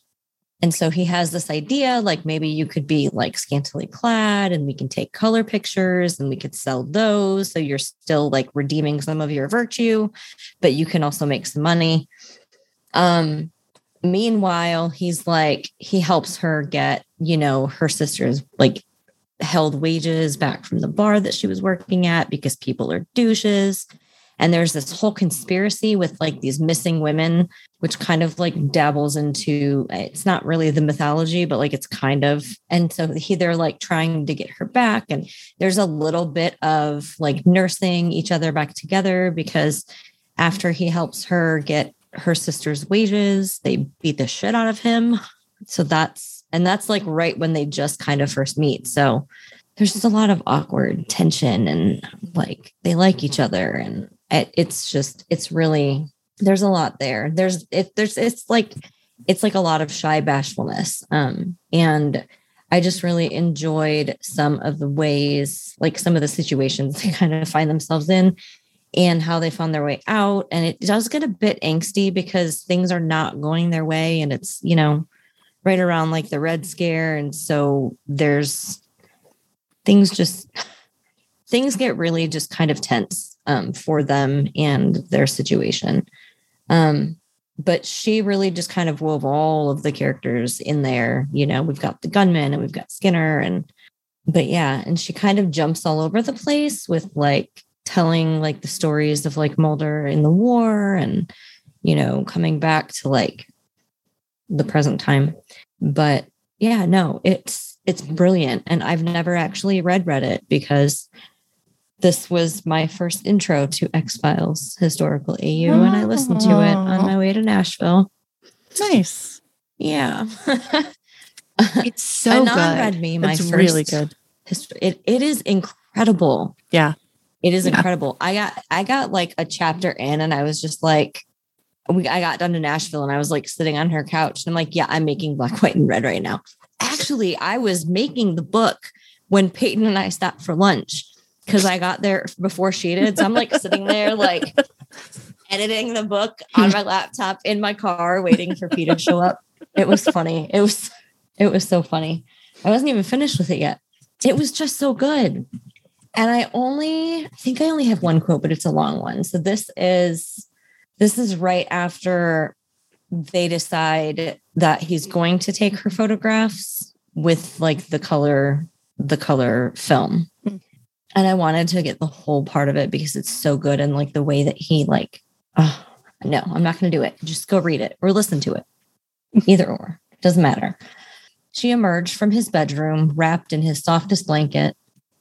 and so he has this idea like maybe you could be like scantily clad and we can take color pictures and we could sell those. So you're still like redeeming some of your virtue, but you can also make some money. Um, meanwhile, he's like, he helps her get, you know, her sister's like held wages back from the bar that she was working at because people are douches. And there's this whole conspiracy with like these missing women, which kind of like dabbles into it's not really the mythology, but like it's kind of. And so he, they're like trying to get her back. And there's a little bit of like nursing each other back together because after he helps her get her sister's wages, they beat the shit out of him. So that's, and that's like right when they just kind of first meet. So there's just a lot of awkward tension and like they like each other and it, it's just it's really there's a lot there there's it there's it's like it's like a lot of shy bashfulness um and i just really enjoyed some of the ways like some of the situations they kind of find themselves in and how they found their way out and it does get a bit angsty because things are not going their way and it's you know right around like the red scare and so there's things just things get really just kind of tense um, for them and their situation. Um, but she really just kind of wove all of the characters in there. You know, we've got the gunman and we've got Skinner and but yeah, and she kind of jumps all over the place with like telling like the stories of like Mulder in the war and you know coming back to like the present time. But yeah, no, it's it's brilliant and I've never actually read Reddit because this was my first intro to X Files historical AU, and I listened to it on my way to Nashville. Nice. Yeah. it's so good. read me my it's first really good. History. It it is incredible. Yeah. It is yeah. incredible. I got I got like a chapter in and I was just like we I got done to Nashville and I was like sitting on her couch and I'm like, yeah, I'm making black, white, and red right now. Actually, I was making the book when Peyton and I stopped for lunch because I got there before she did. So I'm like sitting there, like editing the book on my laptop in my car, waiting for Peter to show up. It was funny. It was, it was so funny. I wasn't even finished with it yet. It was just so good. And I only, I think I only have one quote, but it's a long one. So this is, this is right after they decide that he's going to take her photographs with like the color, the color film mm-hmm. and I wanted to get the whole part of it because it's so good and like the way that he like oh no, I'm not going to do it. Just go read it or listen to it. Either or. Doesn't matter. She emerged from his bedroom wrapped in his softest blanket.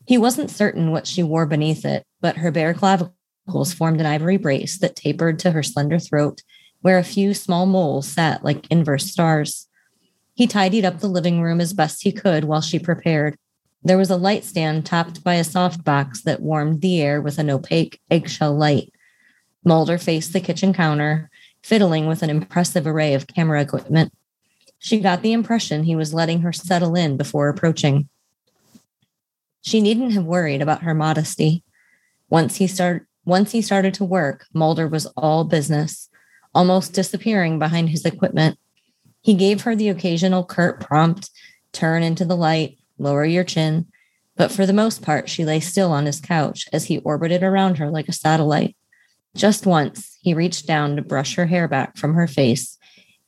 He wasn't certain what she wore beneath it, but her bare clavicles formed an ivory brace that tapered to her slender throat, where a few small moles sat like inverse stars. He tidied up the living room as best he could while she prepared, there was a light stand topped by a soft box that warmed the air with an opaque eggshell light. Mulder faced the kitchen counter, fiddling with an impressive array of camera equipment. She got the impression he was letting her settle in before approaching. She needn't have worried about her modesty. Once he started once he started to work, Mulder was all business, almost disappearing behind his equipment. He gave her the occasional curt prompt, turn into the light, lower your chin. But for the most part, she lay still on his couch as he orbited around her like a satellite. Just once, he reached down to brush her hair back from her face,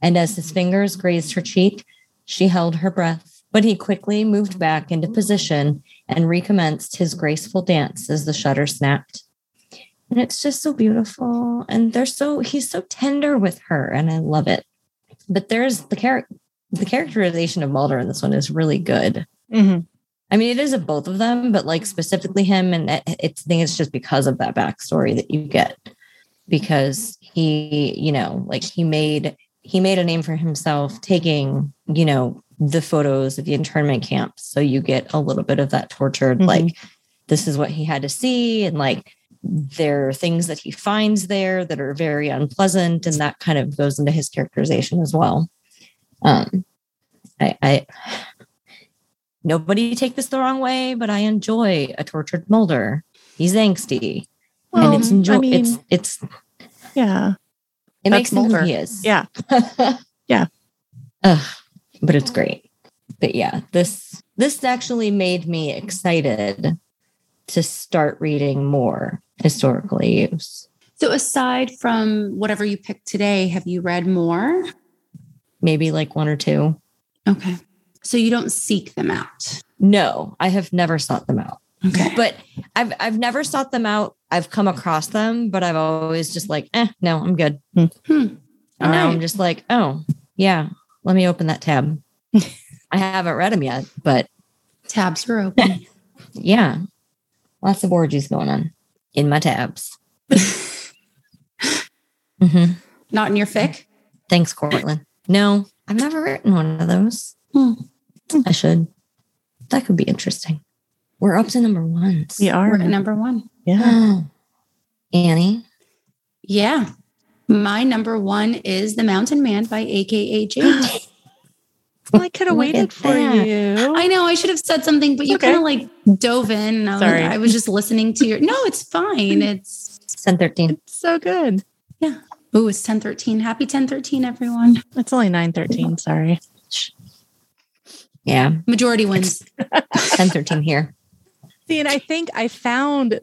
and as his fingers grazed her cheek, she held her breath. But he quickly moved back into position and recommenced his graceful dance as the shutter snapped. And it's just so beautiful. And they're so, he's so tender with her, and I love it. but there's the character the characterization of Mulder in this one is really good. Mhm. I mean, it is of both of them, but like specifically him, and it- it's I think it's just because of that backstory that you get, because he, you know, like he made he made a name for himself taking, you know, the photos of the internment camps, so you get a little bit of that tortured, Mhm. like this is what he had to see, and like there are things that he finds there that are very unpleasant, and that kind of goes into his characterization as well. Um, I, I nobody take this the wrong way, but I enjoy a tortured Mulder. He's angsty, Well, and it's enjoy. I mean, it's it's yeah, it makes Mulder. he is. yeah. Yeah. Ugh, but it's great. But yeah, this this actually made me excited to start reading more historical AUs. So aside from whatever you picked today, have you read more? Maybe like one or two. Okay. So you don't seek them out. No, I have never sought them out. Okay. But I've I've never sought them out. I've come across them, but I've always just like, eh, no, I'm good. Hmm. And All now right. I'm just like, oh, yeah, let me open that tab. I haven't read them yet, but Tabs are open. yeah, lots of orgies going on in my tabs. hmm Not in your fic. Thanks, Cortland. No, I've never written one of those. Hmm. I should. That could be interesting. We're up to number ones. We are. We're at number one. Yeah. Annie. Yeah. My number one is The Mountain Man by AKA Jake. I could have oh waited for that. you. I know I should have said something, but you Okay. kind of like dove in. And I was, Sorry. I was just listening to your. No, it's fine. It's It's 1013. It's so good. Yeah. Oh, it's ten thirteen. Happy ten thirteen, everyone. It's only nine thirteen. Sorry. Yeah, Majority wins. 1013 here. See, and I think I found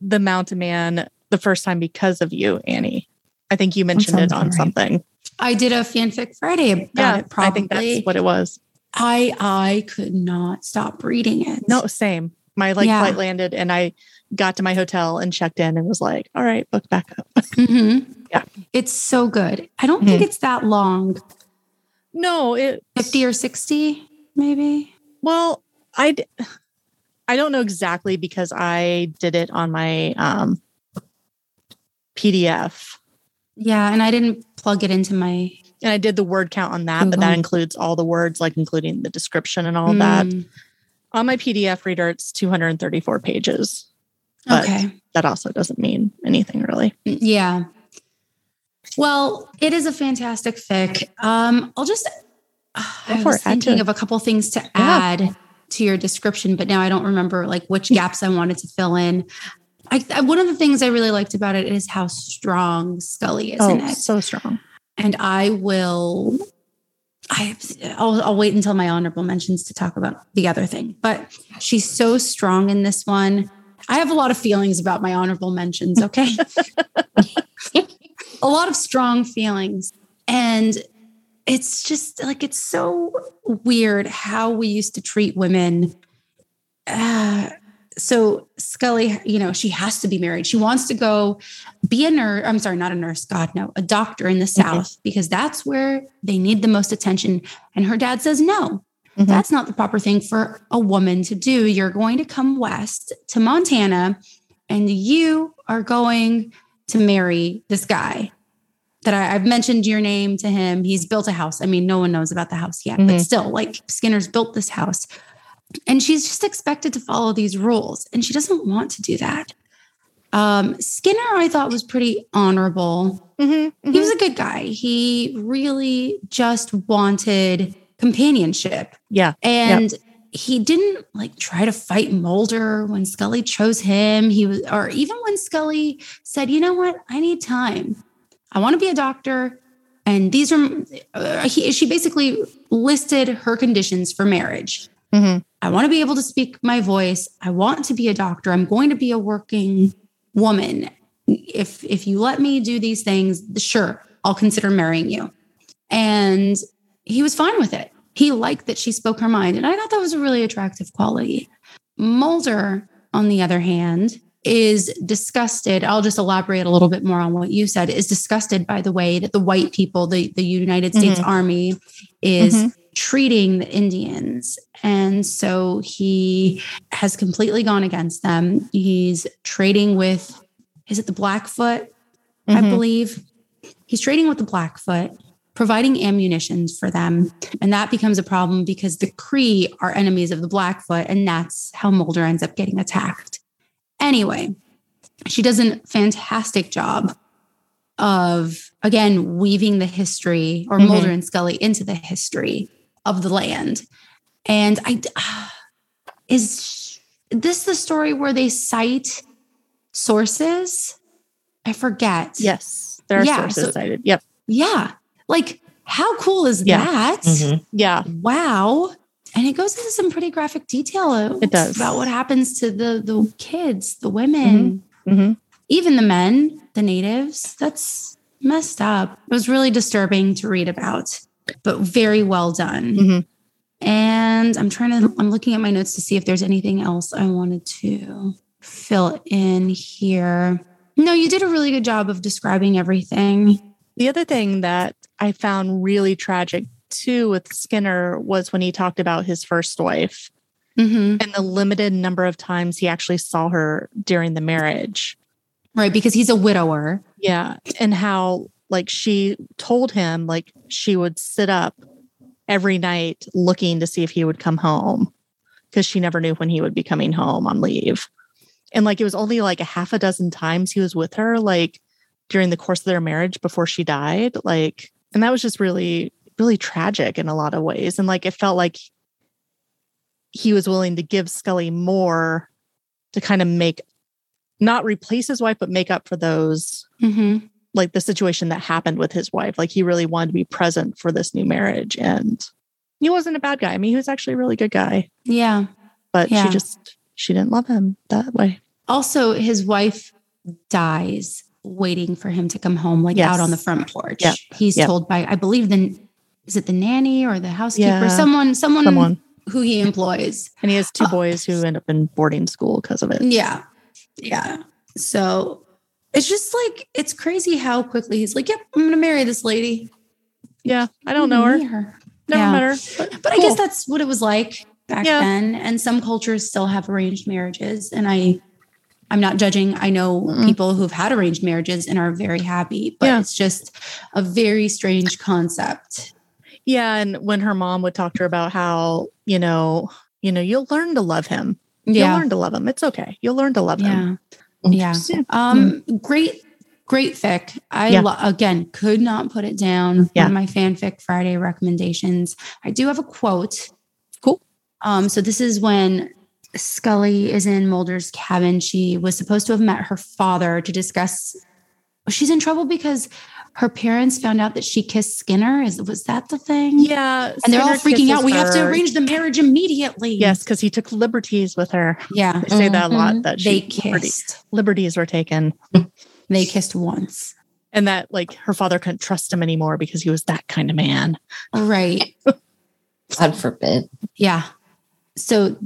the Mountain Man the first time because of you, Annie. I think you mentioned it on right. something. I did a fanfic Friday about Yeah, it. Probably. I think that's what it was. I I could not stop reading it. No, same. My like Yeah. flight landed and I got to my hotel and checked in and was like, all right, book back up. Mhm. Yeah. it's so good. I don't think it's that long. No, it Fifty or sixty, maybe. well, I I don't know exactly because I did it on my um PDF Yeah, and I didn't plug it into my. and I did the word count on that, but that includes all the words, like including the description and all of that. Mm, On my PDF reader, it's 234 pages. But okay. that also doesn't mean anything really. Yeah. Well, it is a fantastic fic. Um, I'll just I was it. Thinking of a couple things to add to your description, but now I don't remember like which gaps I wanted to fill in. I, I- one of the things I really liked about it is how strong Scully is in Oh, it, so strong. and I will. I I'll, I'll wait until my honorable mentions to talk about the other thing, but she's so strong in this one. I have a lot of feelings about my honorable mentions. Okay. a lot of strong feelings. And it's just like, it's so weird how we used to treat women. Uh, so Scully, you know, she has to be married. She wants to go be a nurse. I'm sorry, not a nurse. God, no, a doctor in the South because that's where they need the most attention. And her dad says, no, Mhm. that's not the proper thing for a woman to do. You're going to come west to Montana and you are going to marry this guy that I, I've mentioned your name to him. He's built a house. I mean, no one knows about the house yet, but Mhm. still, like Skinner's built this house. And she's just expected to follow these rules, and she doesn't want to do that. Um, Skinner, I thought, was pretty honorable. Mm-hmm, He was a good guy. He really just wanted companionship. yeah. And he didn't like try to fight Mulder when Scully chose him. He was, or even when Scully said, you know what, I need time. I want to be a doctor. And these are, uh, he, she basically listed her conditions for marriage. Mhm. I want to be able to speak my voice. I want to be a doctor. I'm going to be a working woman. If if you let me do these things, sure, I'll consider marrying you. And he was fine with it. He liked that she spoke her mind. And I thought that was a really attractive quality. Mulder, on the other hand, is disgusted. I'll just elaborate a little bit more on what you said. Is disgusted by the way that the white people, the, the United States Mhm. Army, is Mhm. Treating the Indians. And so he has completely gone against them. He's trading with, is it the Blackfoot? I Mhm. believe. He's trading with the Blackfoot, providing ammunitions for them. And that becomes a problem because the Cree are enemies of the Blackfoot. And that's how Mulder ends up getting attacked. Anyway, she does a fantastic job of, again, weaving the history or Mhm. Mulder and Scully into the history of the land. And I, is this the story where they cite sources? I forget. Yes. There are Yeah, sources so- cited. Yep. Yeah. Like, how cool is Yeah. that? Mhm. Yeah. Wow. And it goes into some pretty graphic detail It does. about what happens to the the kids, the women, hmm even the men, the natives. That's messed up. It was really disturbing to read about, but very well done. Mhm. And I'm trying to, I'm looking at my notes to see if there's anything else I wanted to fill in here. No, you did a really good job of describing everything. The other thing that I found really tragic too with Skinner was when he talked about his first wife hmm and the limited number of times he actually saw her during the marriage. Right. Because he's a widower. Yeah. And how, like, she told him, like, she would sit up every night looking to see if he would come home because she never knew when he would be coming home on leave. And, like, it was only like a half a dozen times he was with her, like, during the course of their marriage before she died. Like, and that was just really, really tragic in a lot of ways. And, like, it felt like he was willing to give Scully more to kind of make not replace his wife, but make up for those hmm like the situation that happened with his wife. Like he really wanted to be present for this new marriage. And he wasn't a bad guy. I mean, he was actually a really good guy, Yeah. but Yeah. she just she didn't love him that way. Also, his wife dies waiting for him to come home, like Yes. out on the front porch. Yep. He's Yep. told by, I believe, the is it the nanny or the housekeeper? Yeah. Someone, someone, Someone. who he employs. And he has two Uh, boys who end up in boarding school because of it. Yeah. Yeah. So it's just like it's crazy how quickly he's like, Yep, I'm gonna marry this lady. Yeah. I don't know her. Her. Never Yeah. met her. But, But I guess that's what it was like back Yeah. then. And some cultures still have arranged marriages. And I I'm not judging. I know Mm-mm. people who've had arranged marriages and are very happy, but Yeah. it's just a very strange concept. yeah. And when her mom would talk to her about how, you know, you know, you'll learn to love him. You'll learn to love him. It's okay. You'll learn to love him. Yeah. Um, great, great fic. I Yeah. lo- again could not put it down. Yeah. One of my fanfic Friday recommendations. I do have a quote. Cool. Um, so this is when Scully is in Mulder's cabin. She was supposed to have met her father to discuss. She's in trouble because her parents found out that she kissed Skinner. Is was that the thing? Yeah. And they're all freaking out. kisses We have to arrange the marriage immediately. Yes, because he took liberties with her. Yeah. They say that a lot. Mhm. That They she liberty- kissed. liberties were taken, They kissed once. and that like her father couldn't trust him anymore because he was that kind of man. Right. God forbid. Yeah. So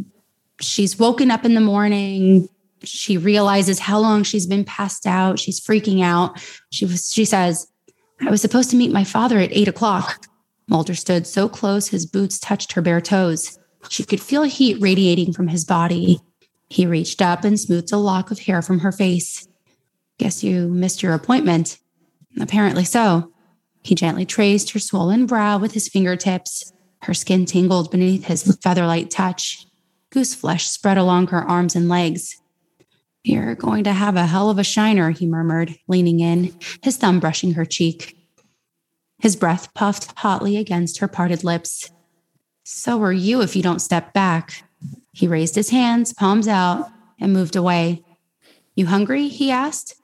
she's woken up in the morning. She realizes how long she's been passed out. She's freaking out. She was, she says, I was supposed to meet my father at eight o'clock. Mulder stood so close, his boots touched her bare toes. She could feel heat radiating from his body. He reached up and smoothed a lock of hair from her face. Guess you missed your appointment. Apparently so. He gently traced her swollen brow with his fingertips. Her skin tingled beneath his featherlight touch. Goose flesh spread along her arms and legs. You're going to have a hell of a shiner, he murmured, leaning in, his thumb brushing her cheek. His breath puffed hotly against her parted lips. So are you if you don't step back. He raised his hands, palms out, and moved away. You hungry? he asked.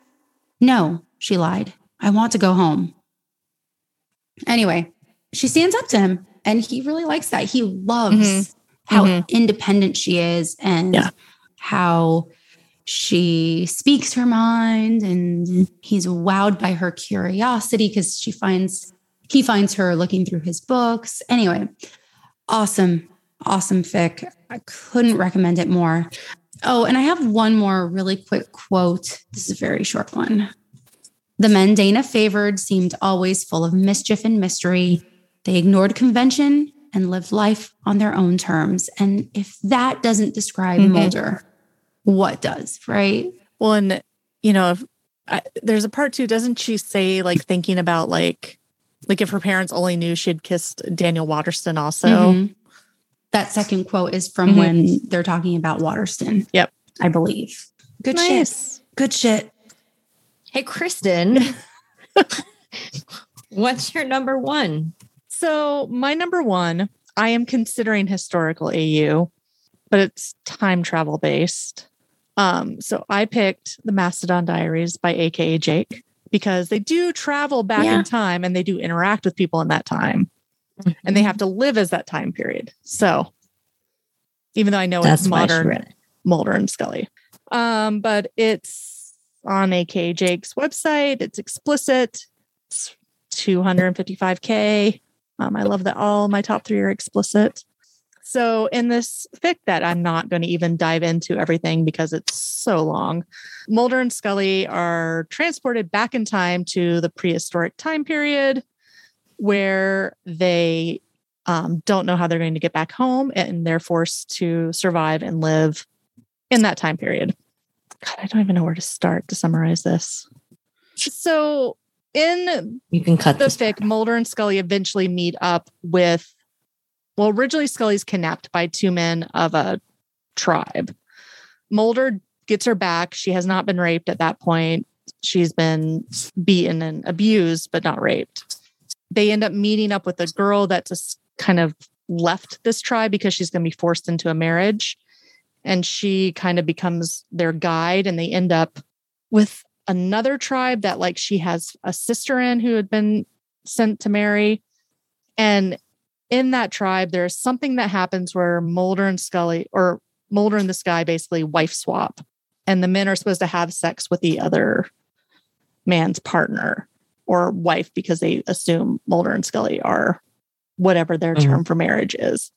No, she lied. I want to go home. Anyway, she stands up to him and he really likes that. He loves Mhm. how Mhm. independent she is and Yeah. how she speaks her mind and he's wowed by her curiosity because she finds he finds her looking through his books. Anyway, awesome, awesome fic. I couldn't recommend it more. Oh, and I have one more really quick quote. This is a very short one. The men Dana favored seemed always full of mischief and mystery. They ignored convention and lived life on their own terms. And if that doesn't describe Mhm. Mulder, what does, right? Well, and you know, if I, there's a part two, doesn't she say like thinking about like like if her parents only knew she'd kissed Daniel Waterston also? Mhm. That second quote is from Mhm. when they're talking about Waterston. Yep. I believe. Good shit. Good shit. Hey, Kristen, what's your number one? So my number one, I am considering historical AU, but it's time travel based. Um, so I picked the Mastodon Diaries by AKA Jake because they do travel back Yeah. in time and they do interact with people in that time and they have to live as that time period. So even though I know That's it's modern. Mulder and Scully. Um, but it's on AK Jake's website. It's explicit. It's 255k. Um, I love that all my top three are explicit. So in this fic that I'm not going to even dive into everything because it's so long, Mulder and Scully are transported back in time to the prehistoric time period where they um, don't know how they're going to get back home and they're forced to survive and live in that time period. God, I don't even know where to start to summarize this. So, in You can cut the fic, Mulder and Scully eventually meet up with, well, originally Scully's kidnapped by two men of a tribe. Mulder gets her back. She has not been raped at that point. She's been beaten and abused, but not raped. They end up meeting up with a girl that just kind of left this tribe because she's going to be forced into a marriage. And she kind of becomes their guide, and they end up with another tribe that like she has a sister in who had been sent to marry. And in that tribe, there's something that happens where Mulder and Scully, or Mulder and this guy basically wife swap. And the men are supposed to have sex with the other man's partner or wife because they assume Mulder and Scully are whatever their Mhm. term for marriage is.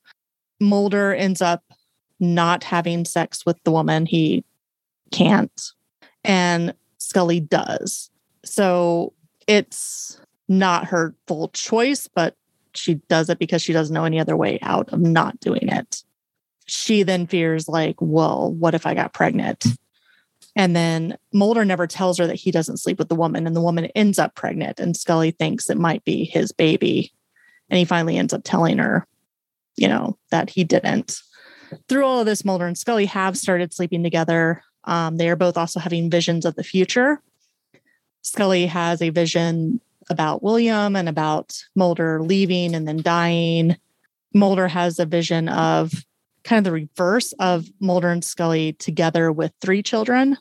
Mulder ends up not having sex with the woman he can't, and Scully does. So it's not her full choice, but she does it because she doesn't know any other way out of not doing it. She then fears, like, well, what if I got pregnant? And then Mulder never tells her that he doesn't sleep with the woman, and the woman ends up pregnant, and Scully thinks it might be his baby. And he finally ends up telling her, you know, that he didn't. Through all of this, Mulder and Scully have started sleeping together. Um, they are both also having visions of the future. Scully has a vision about William and about Mulder leaving and then dying. Mulder has a vision of kind of the reverse of Mulder and Scully together with three children,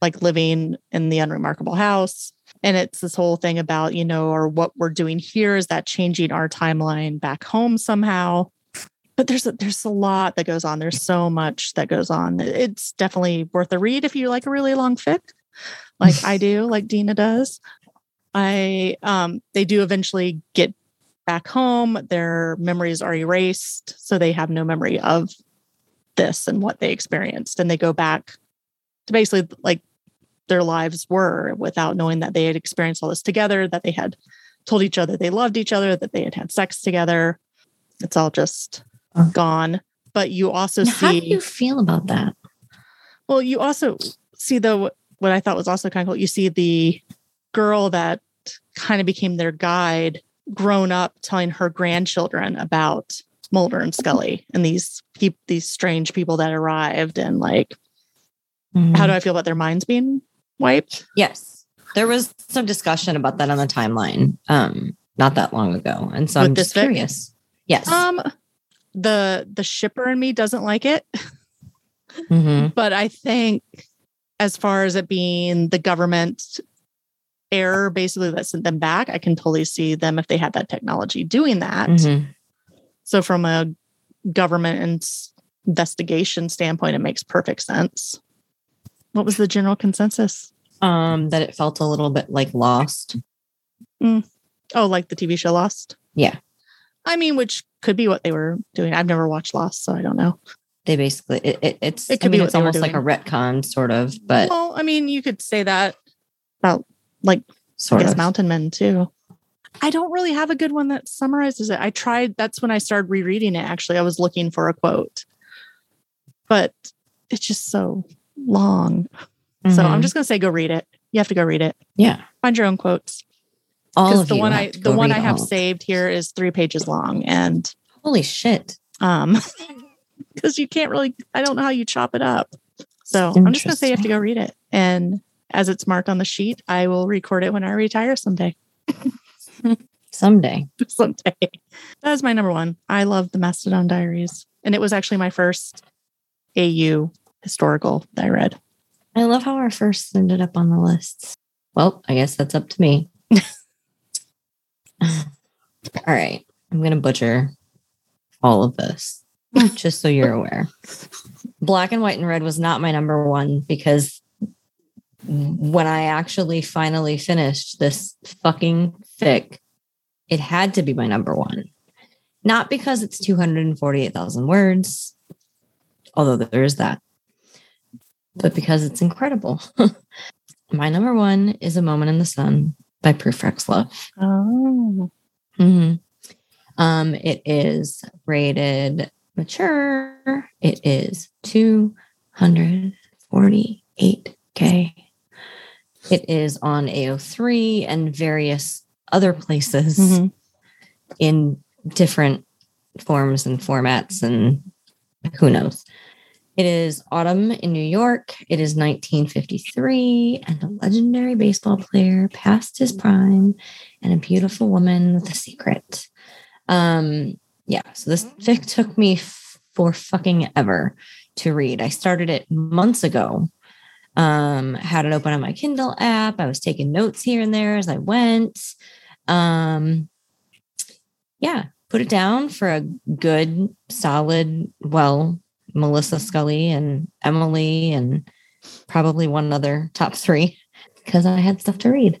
like living in the unremarkable house. And it's this whole thing about, you know, or what we're doing here is that changing our timeline back home somehow. But there's a, there's a lot that goes on. There's so much that goes on. It's definitely worth a read if you like a really long fic, like I do, like Dina does. I um they do eventually get back home. Their memories are erased, so they have no memory of this and what they experienced, and they go back to basically like their lives were without knowing that they had experienced all this together, that they had told each other they loved each other, that they had had sex together. It's all just Oh. gone. But you also Now, see How do you feel about that? well, you also see though what I thought was also kind of cool. You see the girl that kind of became their guide grown up telling her grandchildren about Mulder and Scully and these peop- these strange people that arrived and like how do I feel about their minds being wiped? Yes. There was some discussion about that on the timeline um not that long ago. And so With I'm just fic? curious. Yes. Um the the shipper in me doesn't like it, Mhm. but I think as far as it being the government error basically that sent them back, I can totally see them if they had that technology doing that. Mhm. So, from a government and investigation standpoint, it makes perfect sense. What was the general consensus? Um, that it felt a little bit like lost. Oh, like the TV show Lost? Yeah. I mean, which could be what they were doing. I've never watched Lost, so I don't know. they basically it, it, it's It I could be mean what it's almost like a retcon sort of, but well, I mean, you could say that about like sort I guess of. Mountain Men too. I don't really have a good one that summarizes it. I tried. That's when I started rereading it. Actually, I was looking for a quote, but it's just so long. So I'm Mhm. just gonna say, go read it. You have to go read it. yeah. Find your own quotes. All of the you one I the one I have all. saved here is three pages long, and Holy shit! um, because you can't really. I don't know how you chop it up. So I'm just gonna say you have to go read it, and as it's marked on the sheet, I will record it when I retire someday. Someday. someday. That is my number one. I love the Mastodon Diaries, and it was actually my first AU historical that I read. I love how our first ended up on the lists. Well, I guess that's up to me. all right. I'm going to butcher all of this just so you're aware. Black and White and Red was not my number one because when I actually finally finished this fucking fic, it had to be my number one. Not because it's 248,000 words, although there is that, but because it's incredible. my number one is A Moment in the Sun by Prufrock Love. Oh, Mhm. Um, it is rated mature. It is 248K. It is on AO3 and various other places Mhm. in different forms and formats, and who knows. It is autumn in New York. It is 1953, and a legendary baseball player past his prime and a beautiful woman with a secret. Um, yeah, so this fic took me f- for fucking ever to read. I started it months ago. Um, had it open on my Kindle app. I was taking notes here and there as I went. Um, yeah, put it down for a good, solid, well, Melissa Scully and Emily and probably one other top three because I had stuff to read.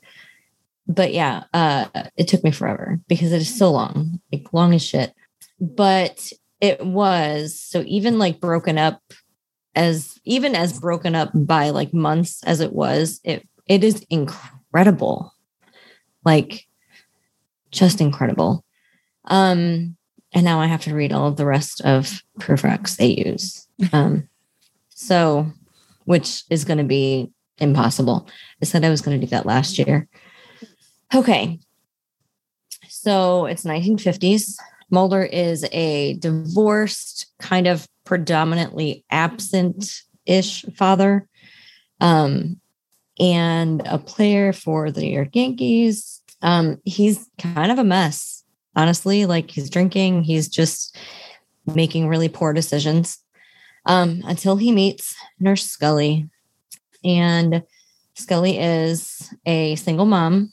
But yeah, uh, it took me forever because it is so long, like long as shit. But it was so even like broken up as even as broken up by like months as it was, it it is incredible. Like just incredible. Um, and now I have to read all of the rest of Proofrex they use. Um, so, which is going to be impossible. I said I was going to do that last year. Okay. So it's 1950s. Mulder is a divorced, kind of predominantly absent ish father um, and a player for the New York Yankees. Um, he's kind of a mess, honestly. Like he's drinking, he's just making really poor decisions um, until he meets Nurse Scully. And Scully is a single mom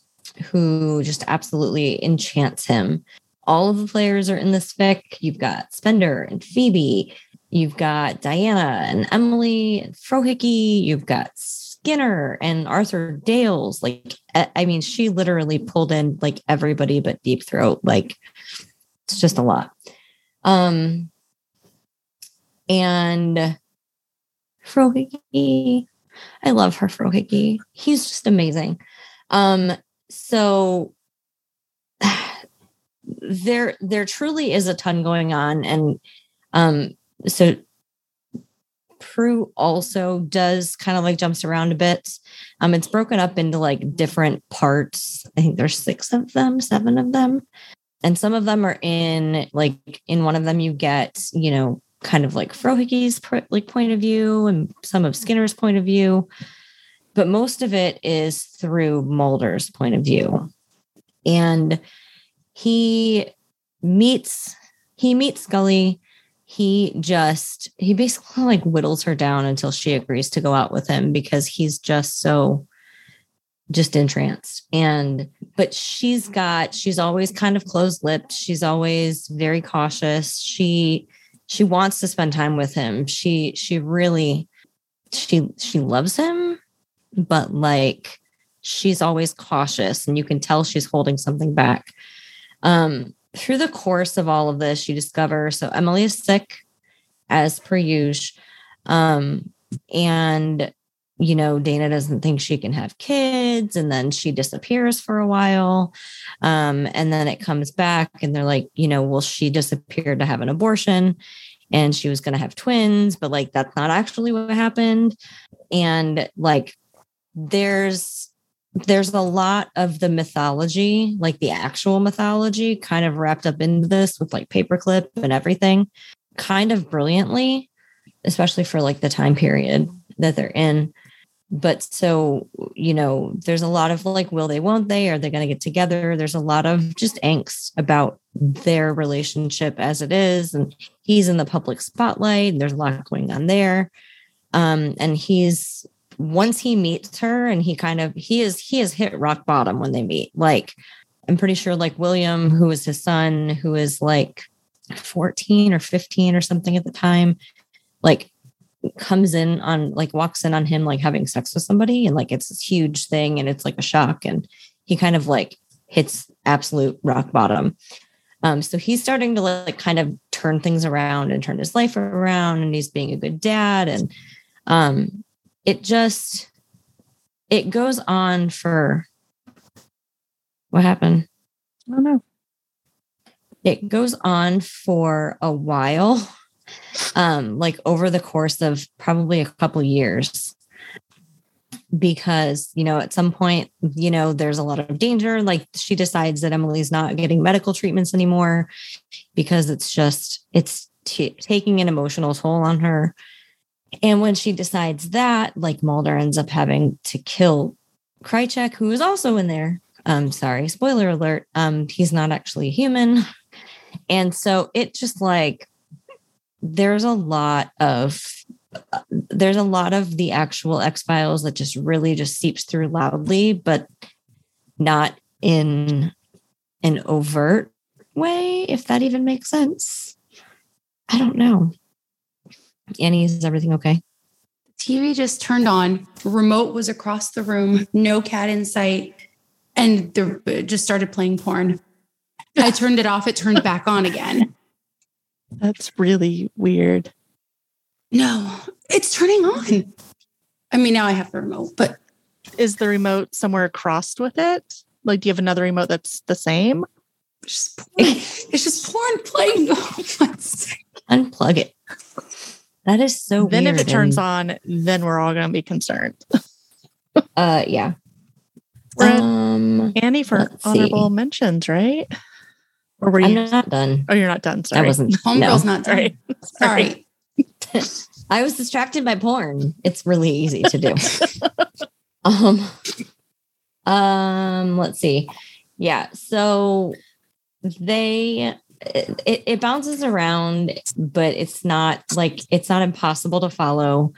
who just absolutely enchants him. All of the players are in this fic. You've got Spender and Phoebe. You've got Diana and Emily and Frohike. You've got Skinner and Arthur Dales. Like, I mean, she literally pulled in like everybody but Deep Throat. Like, it's just a lot. Um, and Frohike, I love her Frohike. He's just amazing. Um, so there there truly is a ton going on and um so Prue also does kind of like jumps around a bit. Um, it's broken up into like different parts. I think there's six of them, seven of them, and some of them are in like in one of them you get you know kind of like Frohike's pro- like point of view and some of Skinner's point of view, but most of it is through Mulder's point of view, and he meets he meets Scully he just he basically like whittles her down until she agrees to go out with him because he's just so just entranced. And but she's got she's always kind of closed-lipped. She's always very cautious. She she wants to spend time with him. She she really she she loves him but like she's always cautious and you can tell she's holding something back. Um through the course of all of this, you discover so Emily is sick. as per usual. Um, and you know, Dana doesn't think she can have kids, and then she disappears for a while. Um, and then it comes back, and they're like, you know, well, she disappeared to have an abortion and she was going to have twins, but like that's not actually what happened. And like there's there's a lot of the mythology, like the actual mythology, kind of wrapped up into this with like paperclip and everything, kind of brilliantly, especially for like the time period that they're in. But so, you know, there's a lot of like, will they, won't they? Are they going to get together? There's a lot of just angst about their relationship as it is. And he's in the public spotlight. And There's a lot going on there. Um, and he's once he meets her and he kind of he is he has hit rock bottom when they meet. Like I'm pretty sure like William, who is his son, who is like 14 or 15 or something at the time, like comes in on like walks in on him like having sex with somebody and like it's this huge thing and it's like a shock and he kind of like hits absolute rock bottom um, so he's starting to like kind of turn things around and turn his life around, and he's being a good dad. And um, it just it goes on for what happened? I don't know. It goes on for a while, um, like over the course of probably a couple years because you know at some point you know there's a lot of danger like she decides that emily's not getting medical treatments anymore because it's just it's t- taking an emotional toll on her and when she decides that like mulder ends up having to kill krycek who is also in there um sorry spoiler alert um he's not actually human and so it just like there's a lot of there's a lot of the actual X Files that just really just seeps through loudly, but not in an overt way, if that even makes sense. I don't know. Annie, is everything okay? TV just turned on. Remote was across the room, no cat in sight, and the just started playing porn. I turned it off, it turned back on again. That's really weird. No, it's turning on. I mean, now I have the remote, but is the remote somewhere crossed with it? Like, do you have another remote that's the same? It's just porn. it's just porn playing. Unplug it. That is so then weird. if it turns and, on, then we're all going to be concerned. uh, yeah. Um, Annie for let's honorable see. mentions, right? Or were I'm you? not done. oh, you're not done. Sorry. I wasn't. no. Homegirl's not done. Sorry. Sorry. I was distracted by porn. It's really easy to do. um, um, let's see. Yeah, so they it, it bounces around, but it's not like it's not impossible to follow.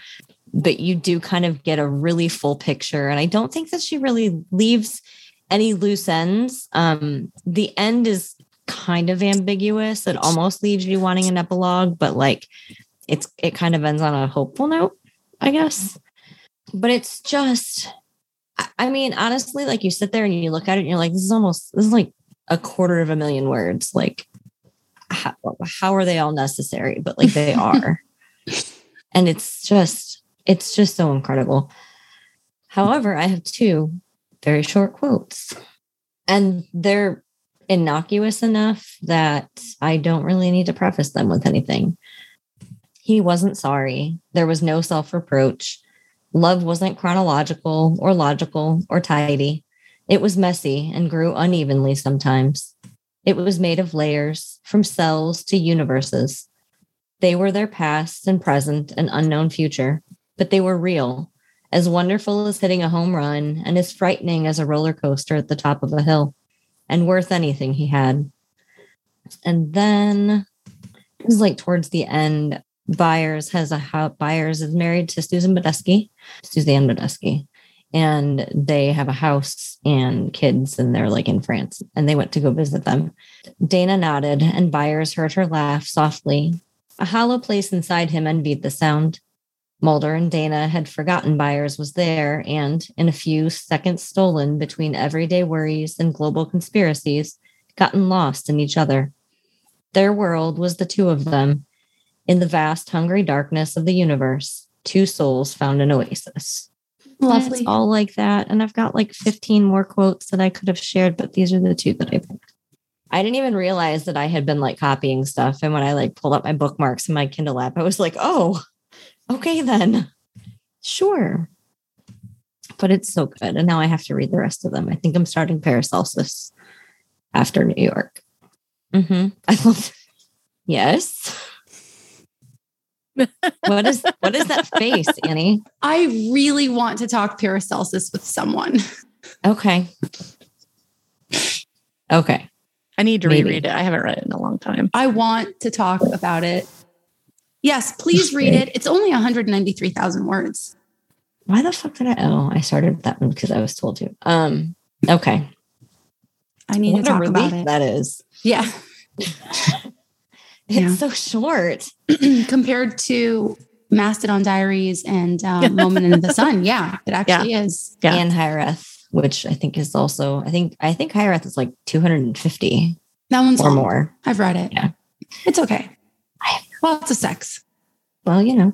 But you do kind of get a really full picture, and I don't think that she really leaves any loose ends. Um, the end is kind of ambiguous. It almost leaves you wanting an epilogue, but like it's it kind of ends on a hopeful note, I guess. But it's just I- mean, honestly, like you sit there and you look at it and you're like, this is almost this is like a quarter of a million words. Like how, how are they all necessary? But like they are. and it's just it's just so incredible. However, I have two very short quotes. And they're innocuous enough that I don't really need to preface them with anything. He wasn't sorry. There was no self reproach. Love wasn't chronological or logical or tidy. It was messy and grew unevenly sometimes. It was made of layers, from cells to universes. They were their past and present and unknown future, but they were real, as wonderful as hitting a home run and as frightening as a roller coaster at the top of a hill, and worth anything he had. And then it was like towards the end, Byers has a house. Byers is married to Susan Badesky, Suzanne Badesky, and they have a house and kids, and they're like in France, and they went to go visit them. Dana nodded, and Byers heard her laugh softly. A hollow place inside him envied the sound. Mulder and Dana had forgotten Byers was there, and in a few seconds stolen between everyday worries and global conspiracies, gotten lost in each other. Their world was the two of them, In the vast, hungry darkness of the universe, two souls found an oasis. Lovely. It's all like that. And I've got like 15 more quotes that I could have shared, but these are the two that I picked. I didn't even realize that I had been like copying stuff. And when I like pulled up my bookmarks in my Kindle app, I was like, oh, okay, then sure. But it's so good. And now I have to read the rest of them. I think I'm starting Paracelsus after New York. Mm-hmm. I love Yes. What is what is that face, Annie? I really want to talk Paracelsus with someone. Okay. Okay. I need to Maybe. reread it. I haven't read it in a long time. I want to talk about it. Yes, please read it. It's only 193,000 words. Why the fuck did I? Oh, I started that one because I was told to. Um. Okay. I need What to a talk about it. that is. Yeah. It's Yeah. so short. Compared to Mastodon Diaries and um, Moment in the Sun. Yeah, it actually is. Yeah. And Hyreth, which I think is also. I think I think Hyreth is like 250 That one's or long. more. I've read it. Yeah. It's okay. Lots of sex. Well, you know,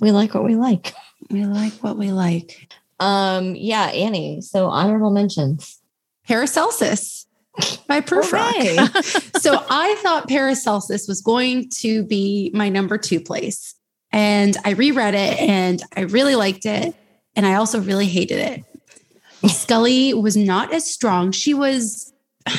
we like what we like. We like what we like. Um. Yeah, Annie. So honorable mentions. Paracelsus by Prufrock. So I thought Paracelsus was going to be my number two place. And I reread it and I really liked it. And I also really hated it. Scully was not as strong. She was,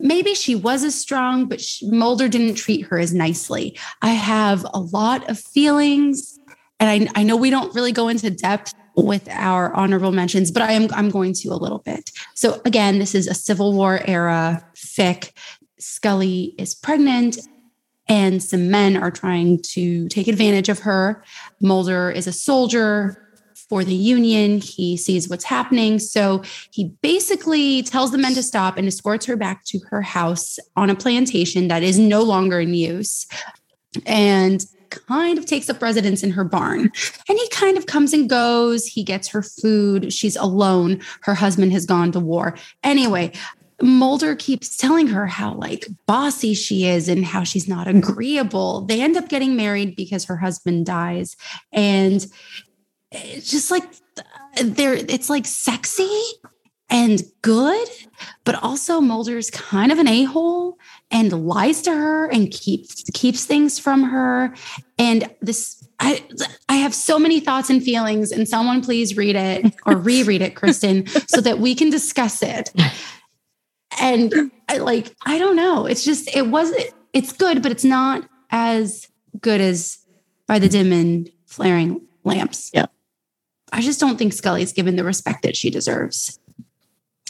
maybe she was as strong, but she, Mulder didn't treat her as nicely. I have a lot of feelings. And I, I know we don't really go into depth with our honorable mentions, but I am I'm going to a little bit. So again, this is a Civil War era fic. Scully is pregnant and some men are trying to take advantage of her. Mulder is a soldier for the Union. He sees what's happening. So he basically tells the men to stop and escorts her back to her house on a plantation that is no longer in use. And kind of takes up residence in her barn. And he kind of comes and goes. He gets her food. She's alone. Her husband has gone to war. Anyway, Mulder keeps telling her how like bossy she is and how she's not agreeable. They end up getting married because her husband dies. And it's just like there it's like sexy and good, but also Mulder's kind of an a-hole and lies to her and keeps keeps things from her. And this I I have so many thoughts and feelings, and someone please read it or reread it, Kristen, so that we can discuss it. And I, like, I don't know. It's just it wasn't. it's good, but it's not as good as by the dim and flaring lamps. Yeah. I just don't think Scully's given the respect that she deserves.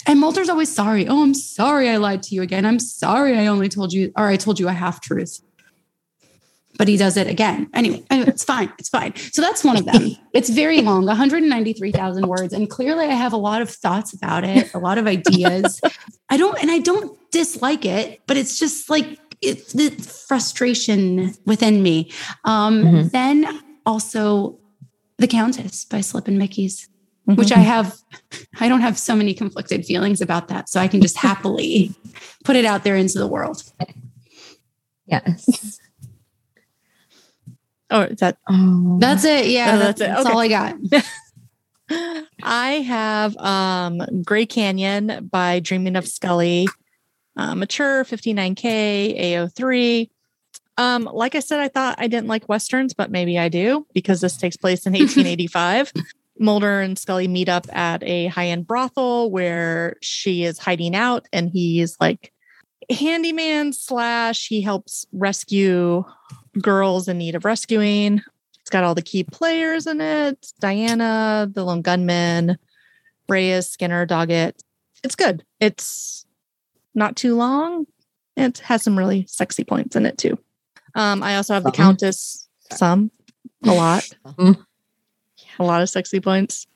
And Mulder's always sorry. Oh, I'm sorry I lied to you again. I'm sorry I only told you, or I told you a half truth. But he does it again. Anyway, it's fine. It's fine. So that's one of them. It's very long, 193,000 words. And clearly I have a lot of thoughts about it, a lot of ideas. I don't, and I don't dislike it, but it's just like it's the frustration within me. Um, Mhm. Then also The Countess by Slippin' Mickeys which I have, I don't have so many conflicted feelings about that. So I can just happily put it out there into the world. Yes. Oh, is that Oh, That's it. Yeah. Oh, that's, that's it. that's Okay. all I got. I have um Gray Canyon by Dreaming of Scully, uh, mature 59K, AO3. Um, like I said, I thought I didn't like Westerns, but maybe I do because this takes place in 1885. Mulder and Scully meet up at a high end brothel where she is hiding out and he's like handyman slash he helps rescue girls in need of rescuing. It's got all the key players in it Diana, the lone gunman, Reyes, Skinner, Doggett. It's good. It's not too long. It has some really sexy points in it too. Um, I also have the Countess, some, a lot, Um, a lot of sexy points.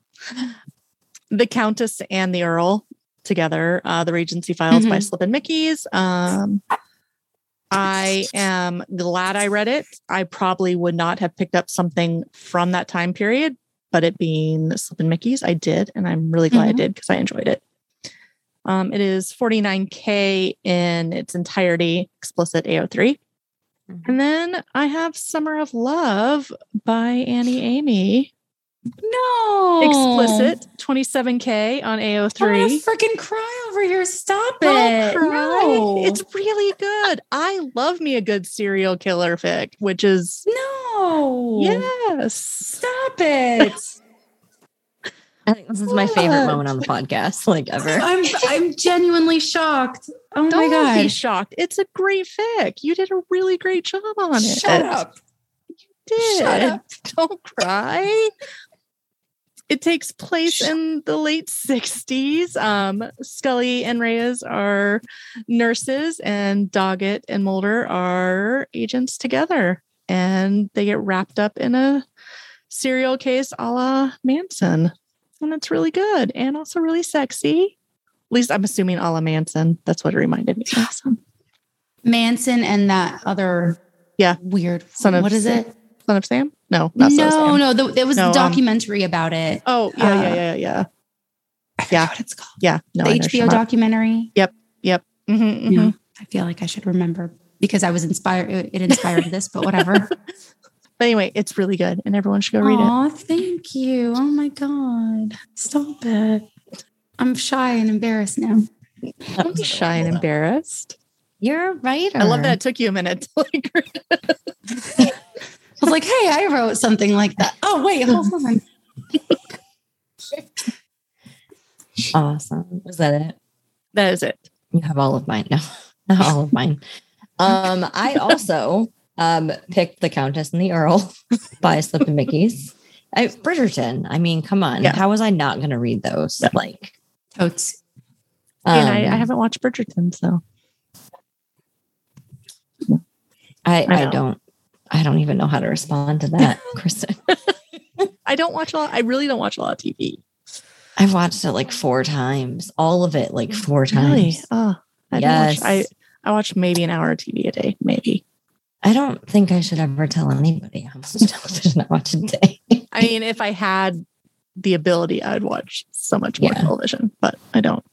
The Countess and the Earl together, uh, the Regency Files by Mhm. Slippin' Mickeys. Um, I am glad I read it. I probably would not have picked up something from that time period, but it being Slippin' Mickeys, I did, and I'm really glad I Mhm. did because I enjoyed it. Um, it is 49k in its entirety, explicit AO3. And then I have Summer of Love by Annie Amy. No. Explicit 27K on I'm gonna AO3. freaking cry over here. Stop Don't it. cry. No. It's really good. I love me a good serial killer fic, which is no. yes. Stop it. I think this is my favorite moment on the podcast, like ever. I'm I'm genuinely shocked. Oh my Don't be god. shocked. It's a great fic. You did a really great job on it. Shut up. You did. Shut up. Don't cry. It takes place in the late 60s. Um, Scully and Reyes are nurses, and Doggett and Mulder are agents together. And they get wrapped up in a serial case a la Manson. And it's really good and also really sexy. At least I'm assuming a la Manson. That's what it reminded me of. Manson and that other Yeah. weird Son of what is it? Son of Sam? No, not Son of No, Sam. no, the, there was No, a um, documentary about it. Oh, yeah, Uh, yeah, yeah, yeah. I forget yeah. what it's called. Yeah. No, the I know HBO Shema. documentary. Mhm, mhm. Yeah. I feel like I should remember because I was inspired. It it inspired this, but whatever. But anyway, it's really good and everyone should go read it. Aw, thank you. Oh my God. Stop it. I'm shy and embarrassed now. Don't be shy and embarrassed. You're a writer. I love that it took you a minute to like I was like, hey, I wrote something like that. Oh, wait, hold on. Awesome. Was that it? that is it. You have all of mine. No, not all of mine. Um, I also um picked The Countess and the Earl by Slippin' Mickeys. I, Bridgerton. I mean, come on. Yeah. How was I not going to read those? Yeah. Like, Totes. and I, I um, haven't watched Bridgerton, so I, I I don't. I don't even know how to respond to that, Kristen. I don't watch a lot. I really don't watch a lot of TV. I've watched it like four times. All of it like four times. Really? Oh, I don't watch- Yes. I I watch maybe an hour of TV a day, maybe. I don't think I should ever tell anybody how much television I watch a day. I mean, if I had the ability, I'd watch so much more Yeah. television, but I don't.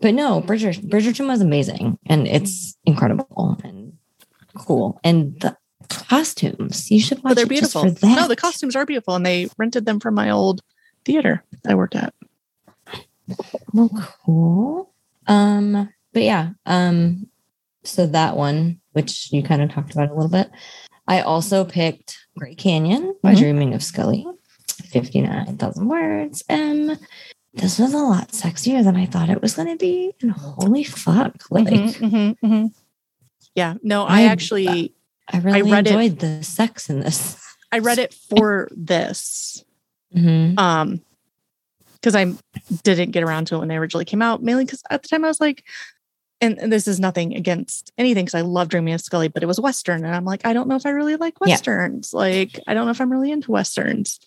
But no, Bridger, Bridgerton was amazing and it's incredible and cool. And the costumes, you should watch But they're beautiful. No, the costumes are beautiful, and they rented them from my old theater I worked at. Well, cool. Um, but yeah, um, so that one, which you kind of talked about a little bit. I also picked Gray Canyon by Mhm. Dreaming of Scully, 59,000 words. And this was a lot sexier than I thought it was going to be. And holy fuck, like, Mhm, mhm, mhm. Yeah, no, I, I- actually I really it- enjoyed the sex in this. I read it for this. Mhm. Um because I didn't get around to it when they originally came out, mainly because at the time I was like, and, and this is nothing against anything because I love Dreaming of Scully, but it was Western. And I'm like, I don't know if I really like Yeah. Westerns. Like, I don't know if I'm really into Westerns.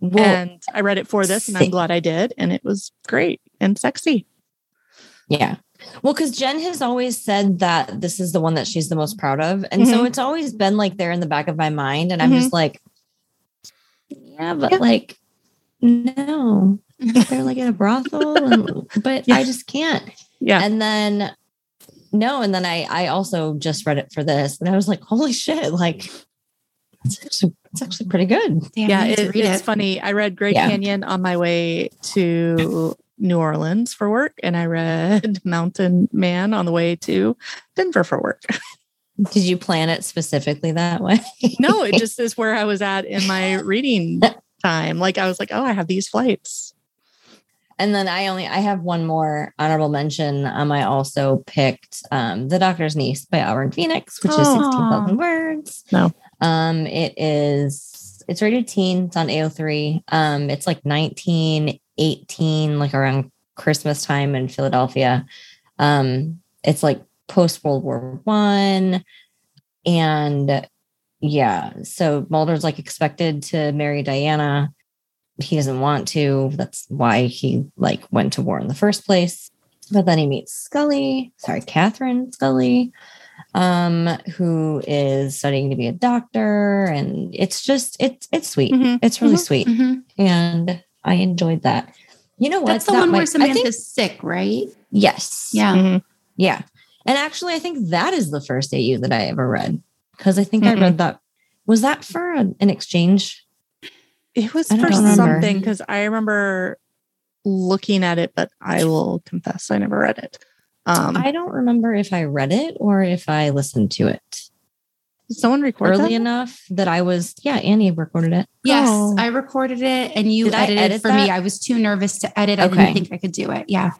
Well, and I read it for this and I'm glad I did. And it was great and sexy. Yeah. Well, because Jen has always said that this is the one that she's the most proud of. And so Mhm. it's always been like there in the back of my mind. And I'm just like, yeah, but Yeah. like, no, they're like in a brothel. And, but Yeah. I just can't. Yeah. And then, no. And then I, I also just read it for this and I was like, holy shit, like, it's actually, it's actually pretty good. Damn, yeah, I need it- it's it. funny. I read Gray Yeah. Canyon on my way to New Orleans for work, and I read Mountain Man on the way to Denver for work. Did you plan it specifically that way? no, it just is where I was at in my reading time. Like I was like, oh, I have these flights. And then I only I have one more honorable mention. Um, I also picked um The Doctor's Niece by Auburn Phoenix, which is Oh. sixteen thousand words. No. Um, it is it's rated teen, it's on AO3. Um, it's like 1918, like around Christmas time in Philadelphia. Um, it's like post World War One. And yeah, so Mulder's like expected to marry Diana he doesn't want to. That's why he like went to war in the first place. But then he meets Scully, sorry, Catherine Scully, um, who is studying to be a doctor, and it's just it's it's sweet. Mhm. It's really Mhm. sweet, Mhm. and I enjoyed that. You know what? That's the That one where might- I Samantha's think- sick, right? yes. Yeah. Mhm. Yeah. And actually, I think that is the first AU that I ever read. Because I think I Mm-mm. read that. Was that for an, an exchange? It was for remember. something because I remember looking at it, but I will confess I never read it. Um, I don't remember if I read it or if I listened to it did someone record early that? enough that I was, yeah, Annie recorded it. Yes, Oh. I recorded it and you Did edited edit for me. I was too nervous to edit. I Okay. didn't think I could do it. Yeah.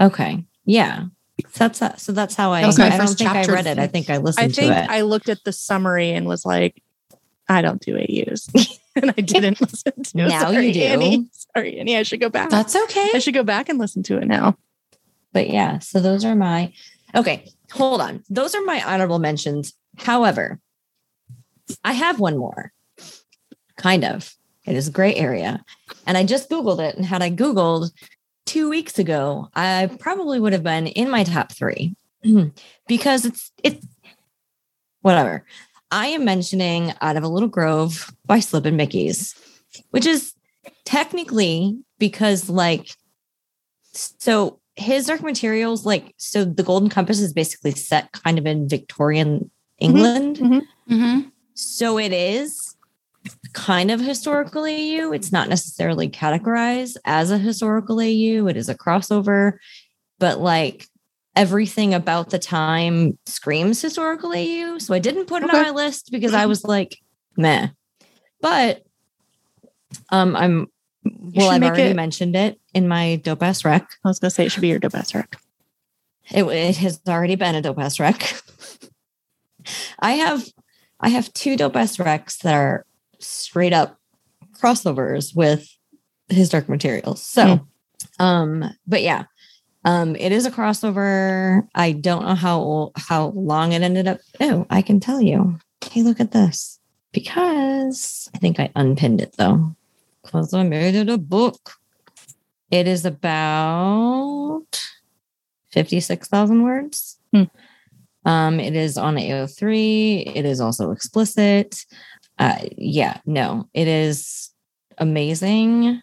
Okay. Yeah. So that's uh, so that's how I. That my I don't first think I read it. I think I listened I think to it. I looked at the summary and was like, I don't do AUs. and I didn't listen to it. Now you do. Annie. Sorry, Annie. I should go back. That's okay. I should go back and listen to it now. but yeah, so those are my. Okay, hold on. Those are my honorable mentions. However, I have one more. Kind of. It is a gray area, and I just googled it. And had I googled two weeks ago, I probably would have been in my top three because it's it's Whatever. I am mentioning Out of a Little Grove by Slippin' Mickeys, which is technically because like so his dark materials like so the golden compass is basically set kind of in victorian england? Hmm so it is kind of historical au it's not necessarily categorized as a historical au it is a crossover. But like everything about the time screams historical au so i didn't put it on my list because i was like meh. But um i'm well i've already it- mentioned it in my dope ass rec. I was going to say it should be your best rec. it, it has already been a dope ass rec. I have I have two dope ass recs that are straight up crossovers with his dark materials. So um but yeah. Um it is a crossover. I don't know how how long it ended up. Oh, I can tell you. Hey, look at this. Because I think I unpinned it though. Because I made it a book. It is about 56,000 words. Hmm. Um, it is on AO3. It is also explicit. Uh, yeah, no, it is amazing.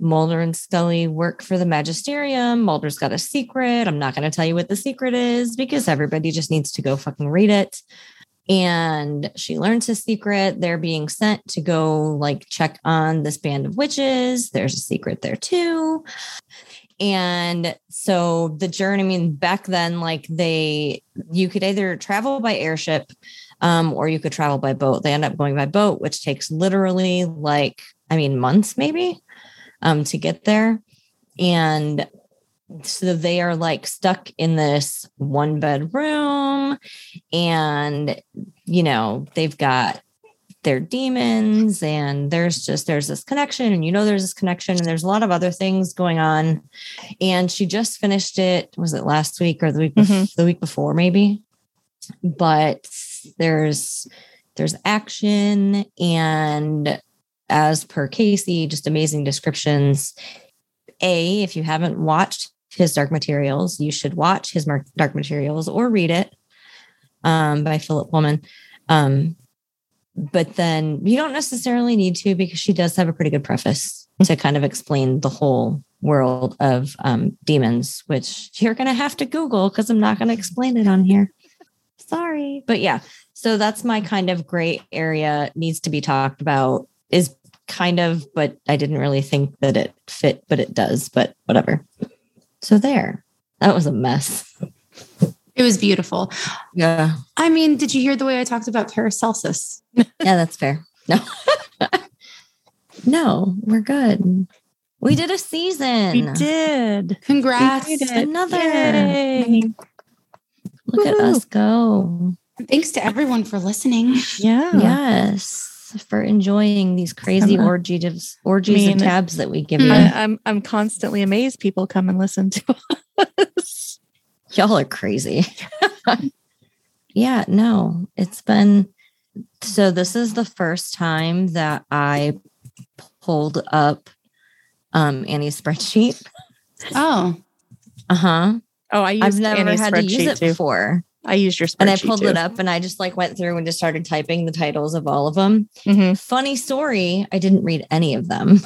Mulder and Scully work for the Magisterium. Mulder's got a secret. I'm not going to tell you what the secret is because everybody just needs to go fucking read it. And she learns his secret. They're being sent to go like check on this band of witches. There's a secret there too. And so the journey, I mean, back then, like they, you could either travel by airship um, or you could travel by boat. They end up going by boat, which takes literally like, I mean, months maybe um, to get there. And so they are like stuck in this one bedroom and, you know, they've got their demons and there's just there's this connection and you know there's this connection and there's a lot of other things going on. And she just finished it was it last week or the week bef- Mhm. the week before maybe? But there's there's action and as per Casey just amazing descriptions. A if you haven't watched his dark materials you should watch his dark materials or read it. Um, by Philip Pullman. Um, but then you don't necessarily need to because she does have a pretty good preface to kind of explain the whole world of um, demons, which you're going to have to Google because I'm not going to explain it on here. Sorry. But yeah, so that's my kind of gray area needs to be talked about is kind of, but I didn't really think that it fit, but it does, but whatever. So there, that was a mess. It was beautiful. Yeah. I mean, did you hear the way I talked about Paracelsus? Yeah, that's fair. No. no, we're good. We did a season. We did. Congrats. We did. Another. Yay. Look at us go. Thanks to everyone for listening. Yeah. Yes. For enjoying these crazy I'm, orgies of orgies mean, of tabs that we give you. I, I'm I'm constantly amazed people come and listen to us. Y'all are crazy. yeah, no, it's been so this is the first time that I pulled up um Annie's spreadsheet. Oh, Uh-huh. Oh, I used I've never Annie's had to use it too. before. I used your spreadsheet And I pulled too. it up and I just like went through and just started typing the titles of all of them. Mhm. Funny story, I didn't read any of them.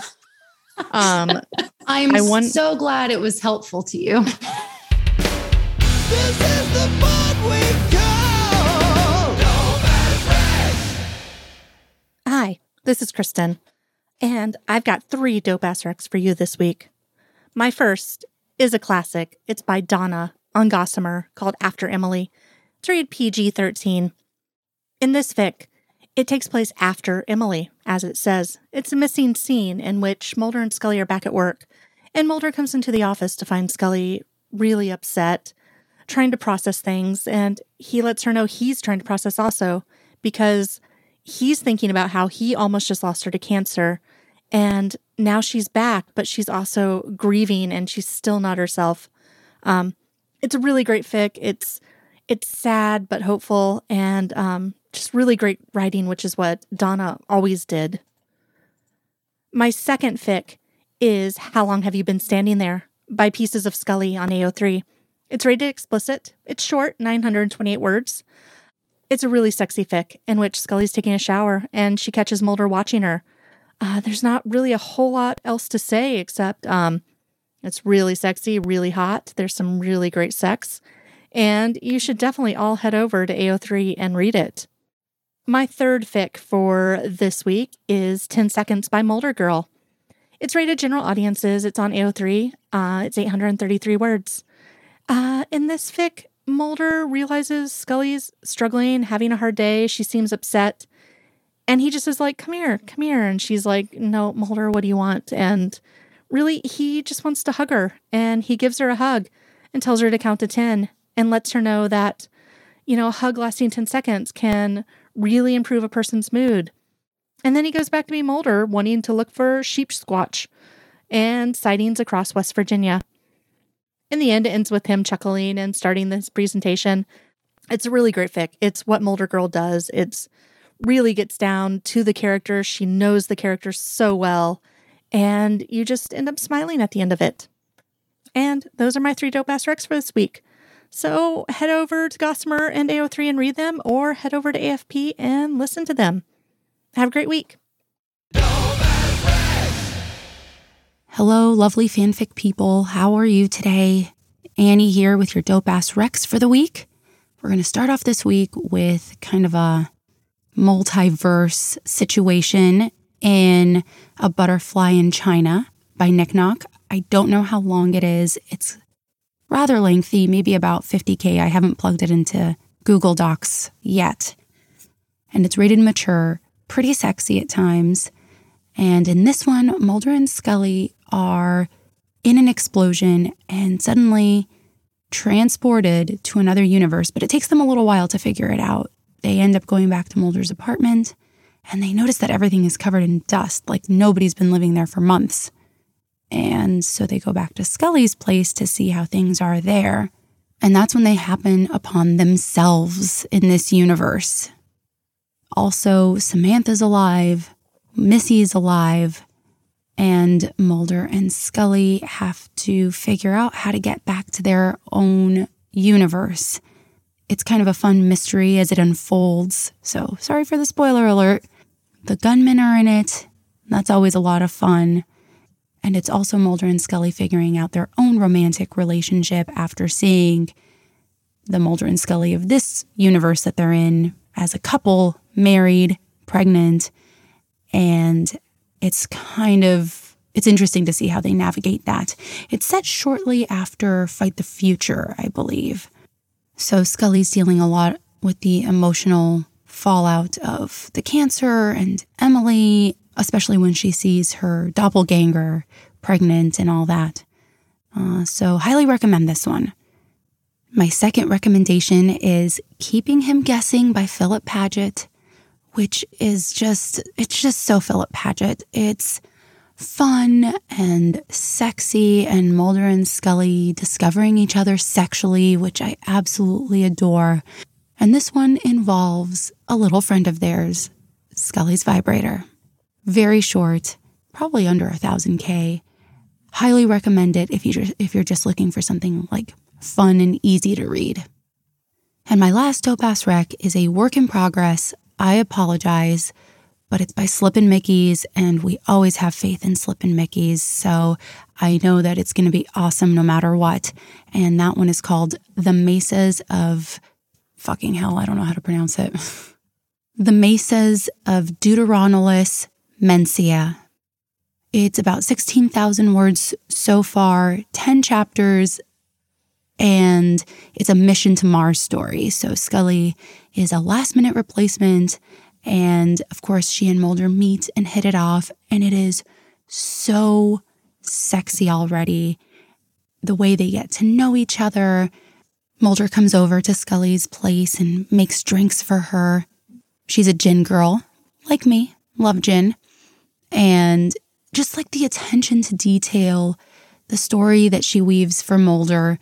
Um, I'm I so glad it was helpful to you. Hi, this is Kristen, and I've got three dope ass for you this week. My first is a classic. It's by Donna on Gossamer called After Emily. It's rated PG 13. In this fic, it takes place after Emily, as it says. It's a missing scene in which Mulder and Scully are back at work, and Mulder comes into the office to find Scully really upset, trying to process things, and he lets her know he's trying to process also because he's thinking about how he almost just lost her to cancer and now she's back but she's also grieving and she's still not herself. Um, it's a really great fic. It's it's sad but hopeful and um, just really great writing which is what donna always did. My second fic is how long have you been standing there by pieces of scully on ao3 it's rated explicit it's short 928 words it's a really sexy fic in which Scully's taking a shower and she catches Mulder watching her. Uh, there's not really a whole lot else to say except um, it's really sexy, really hot. There's some really great sex. And you should definitely all head over to AO3 and read it. My third fic for this week is 10 Seconds by Mulder Girl. It's rated general audiences. It's on AO3. Uh, it's 833 words. Uh, in this fic, Mulder realizes Scully's struggling, having a hard day. She seems upset. And he just is like, come here, come here. And she's like, no, Mulder, what do you want? And really, he just wants to hug her. And he gives her a hug and tells her to count to 10 and lets her know that, you know, a hug lasting 10 seconds can really improve a person's mood. And then he goes back to be Mulder, wanting to look for sheepsquatch and sightings across West Virginia. In the end, it ends with him chuckling and starting this presentation. It's a really great fic. It's what Mulder Girl does. It's really gets down to the character. She knows the character so well, and you just end up smiling at the end of it. And those are my three dope ass recs for this week. So head over to Gossamer and AO3 and read them, or head over to AFP and listen to them. Have a great week. Hello, lovely fanfic people. How are you today? Annie here with your dope ass recs for the week. We're going to start off this week with kind of a multiverse situation in A Butterfly in China by Nick Knock. I don't know how long it is. It's rather lengthy, maybe about 50K. I haven't plugged it into Google Docs yet. And it's rated mature, pretty sexy at times. And in this one, Mulder and Scully are in an explosion and suddenly transported to another universe, but it takes them a little while to figure it out. They end up going back to Mulder's apartment and they notice that everything is covered in dust, like nobody's been living there for months. And so they go back to Scully's place to see how things are there. And that's when they happen upon themselves in this universe. Also, Samantha's alive, Missy's alive, and Mulder and Scully have to figure out how to get back to their own universe. It's kind of a fun mystery as it unfolds. So, sorry for the spoiler alert. The gunmen are in it. That's always a lot of fun. And it's also Mulder and Scully figuring out their own romantic relationship after seeing the Mulder and Scully of this universe that they're in as a couple, married, pregnant, and it's kind of it's interesting to see how they navigate that. It's set shortly after Fight the Future, I believe. So Scully's dealing a lot with the emotional fallout of the cancer and Emily, especially when she sees her doppelganger pregnant and all that. Uh, so, highly recommend this one. My second recommendation is Keeping Him Guessing by Philip Paget which is just, it's just so Philip Paget. It's fun and sexy, and Mulder and Scully discovering each other sexually, which I absolutely adore. And this one involves a little friend of theirs, Scully's vibrator. Very short, probably under a thousand K. Highly recommend it if you if you're just looking for something like fun and easy to read. And my last ass rec is a work in progress I apologize, but it's by Slippin' Mickeys, and we always have faith in Slippin' Mickeys. So I know that it's going to be awesome no matter what. And that one is called The Mesas of fucking hell. I don't know how to pronounce it. The Mesas of Deuteronilus Mensae. It's about 16,000 words so far, 10 chapters, and it's a mission to Mars story. So Scully is a last minute replacement. And of course, she and Mulder meet and hit it off. And it is so sexy already. The way they get to know each other. Mulder comes over to Scully's place and makes drinks for her. She's a gin girl, like me, love gin. And just like the attention to detail, the story that she weaves for Mulder,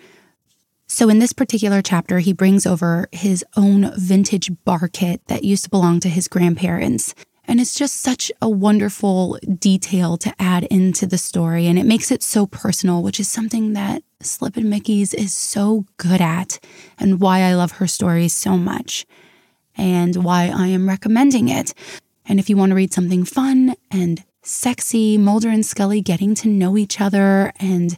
so, in this particular chapter, he brings over his own vintage bar kit that used to belong to his grandparents. And it's just such a wonderful detail to add into the story. And it makes it so personal, which is something that Slippin' Mickeys is so good at, and why I love her stories so much, and why I am recommending it. And if you want to read something fun and sexy, Mulder and Scully getting to know each other and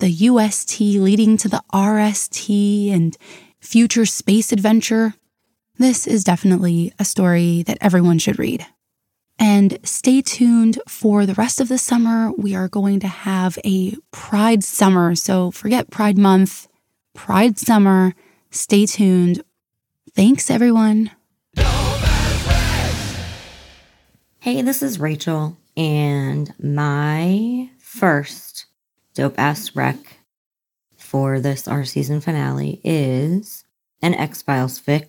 the UST leading to the RST and future space adventure. This is definitely a story that everyone should read. And stay tuned for the rest of the summer. We are going to have a Pride summer. So forget Pride Month, Pride Summer. Stay tuned. Thanks, everyone. Hey, this is Rachel, and my first dope ass rec for this our season finale is an X Files fic.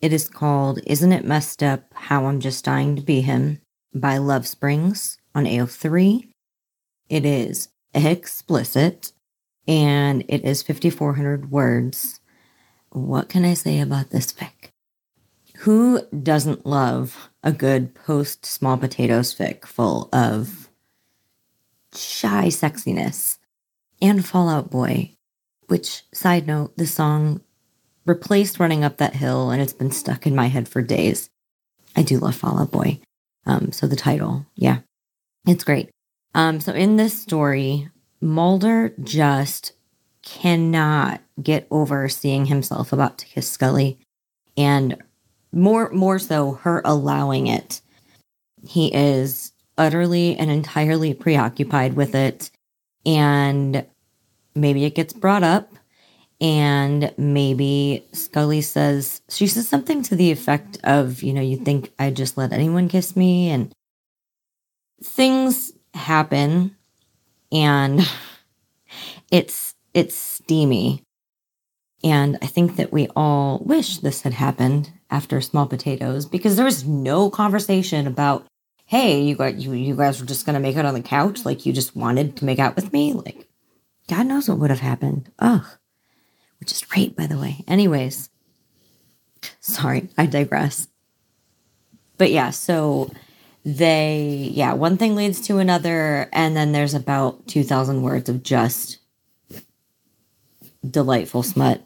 It is called Isn't It Messed Up How I'm Just Dying to Be Him by Love Springs on AO3. It is explicit and it is 5,400 words. What can I say about this fic? Who doesn't love a good post small potatoes fic full of shy sexiness and Fall Out Boy, which, side note, the song replaced Running Up That Hill and it's been stuck in my head for days. I do love Fall Out Boy. Um, so the title, yeah, it's great. Um, so in this story, Mulder just cannot get over seeing himself about to kiss Scully and more more so her allowing it. He is utterly and entirely preoccupied with it. And maybe it gets brought up. And maybe Scully says, she says something to the effect of, you know, you think I just let anyone kiss me. And things happen. And it's, it's steamy. And I think that we all wish this had happened after Small Potatoes because there was no conversation about hey, you got you you guys were just gonna make out on the couch, like you just wanted to make out with me, like God knows what would have happened. Ugh. Which is great, by the way. Anyways, sorry, I digress. But yeah, so they yeah, one thing leads to another, and then there's about two thousand words of just delightful smut.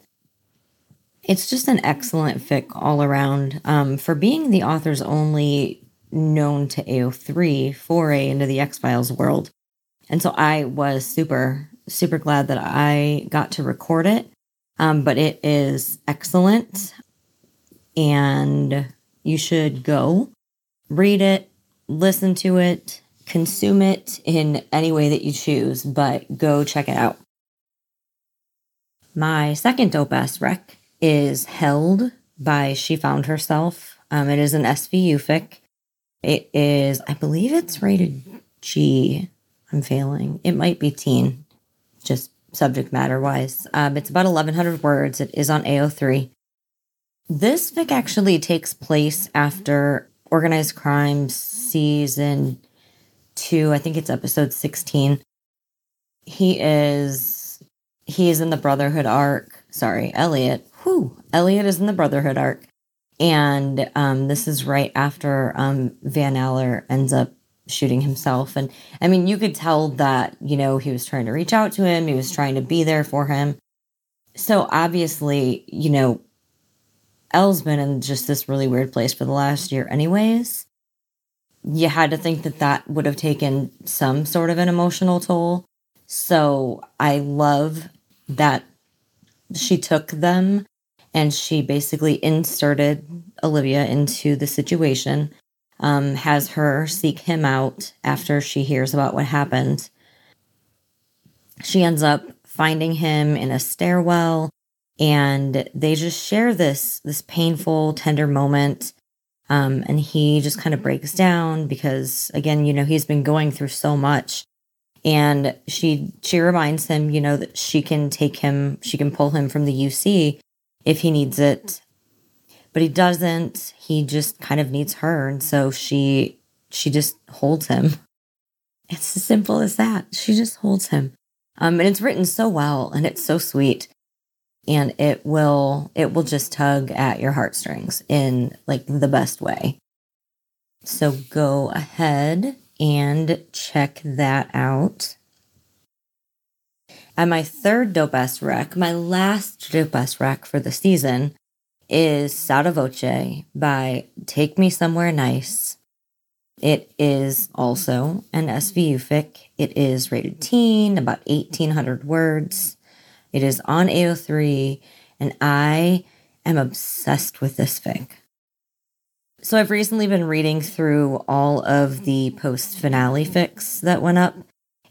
It's just an excellent fic all around. Um, for being the author's only known to AO3 foray into the X Files world. And so I was super, super glad that I got to record it. Um, but it is excellent. And you should go read it, listen to it, consume it in any way that you choose, but go check it out. My second dope ass rec is Held by She Found Herself. Um, it is an SVU fic. It is, I believe it's rated G. I'm failing. It might be teen, just subject matter wise. Um, it's about 1,100 words. It is on AO3. This fic actually takes place after Organized Crime season two. I think it's episode 16. He is he is in the Brotherhood arc. Sorry, Elliot. Whew. Elliot is in the Brotherhood arc. And um, this is right after um, Van Aller ends up shooting himself. And I mean, you could tell that, you know, he was trying to reach out to him, he was trying to be there for him. So obviously, you know, El's been in just this really weird place for the last year, anyways. You had to think that that would have taken some sort of an emotional toll. So I love that she took them and she basically inserted Olivia into the situation, um, has her seek him out after she hears about what happened. She ends up finding him in a stairwell and they just share this this painful tender moment um, and he just kind of breaks down because again you know he's been going through so much and she she reminds him you know that she can take him she can pull him from the uc if he needs it. But he doesn't. He just kind of needs her. And so she she just holds him. It's as simple as that. She just holds him. Um, and it's written so well and it's so sweet. And it will it will just tug at your heartstrings in like the best way. So go ahead and check that out and my third dope ass rec my last dope ass rec for the season is Sotto Voce by Take Me Somewhere Nice. It is also an SVU fic. It is rated teen, about 1800 words. It is on AO3, and I am obsessed with this fic. So I've recently been reading through all of the post finale fics that went up,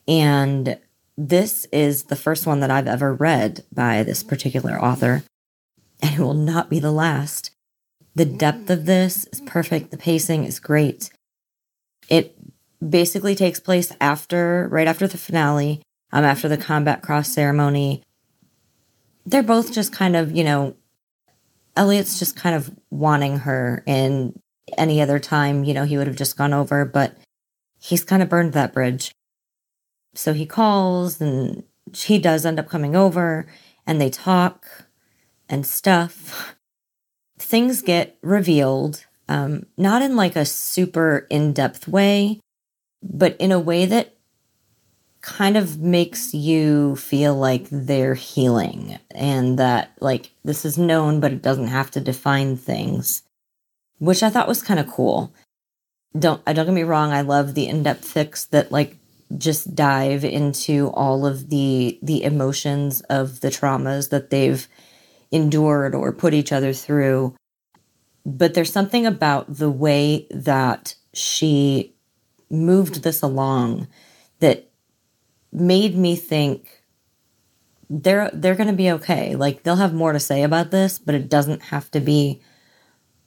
and this is the first one that I've ever read by this particular author, and it will not be the last. The depth of this is perfect, the pacing is great. It basically takes place after, right after the finale, um, after the combat cross ceremony, they're both just kind of, you know, Elliot's just kind of wanting her in any other time, you know, he would have just gone over, but he's kind of burned that bridge. So he calls and he does end up coming over and they talk and stuff. Things get revealed, um, not in like a super in depth way, but in a way that kind of makes you feel like they're healing and that like this is known but it doesn't have to define things which i thought was kind of cool don't i don't get me wrong i love the in-depth fics that like just dive into all of the the emotions of the traumas that they've endured or put each other through but there's something about the way that she moved this along that made me think they're they're going to be okay. Like they'll have more to say about this, but it doesn't have to be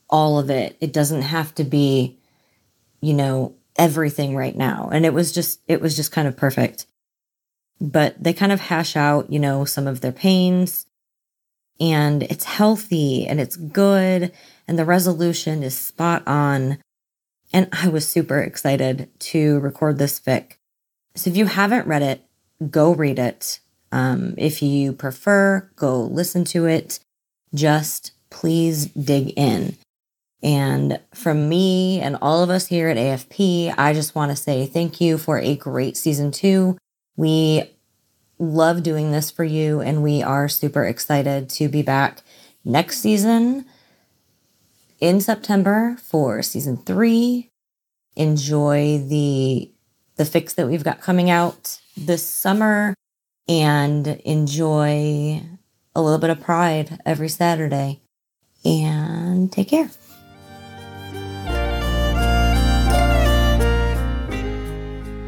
all of it. It doesn't have to be you know everything right now. And it was just it was just kind of perfect. But they kind of hash out, you know, some of their pains and it's healthy and it's good and the resolution is spot on. And I was super excited to record this fic so if you haven't read it, go read it. Um, if you prefer, go listen to it. Just please dig in. And from me and all of us here at AFP, I just want to say thank you for a great season two. We love doing this for you, and we are super excited to be back next season in September for season three. Enjoy the the fics that we've got coming out this summer and enjoy a little bit of pride every Saturday. And take care.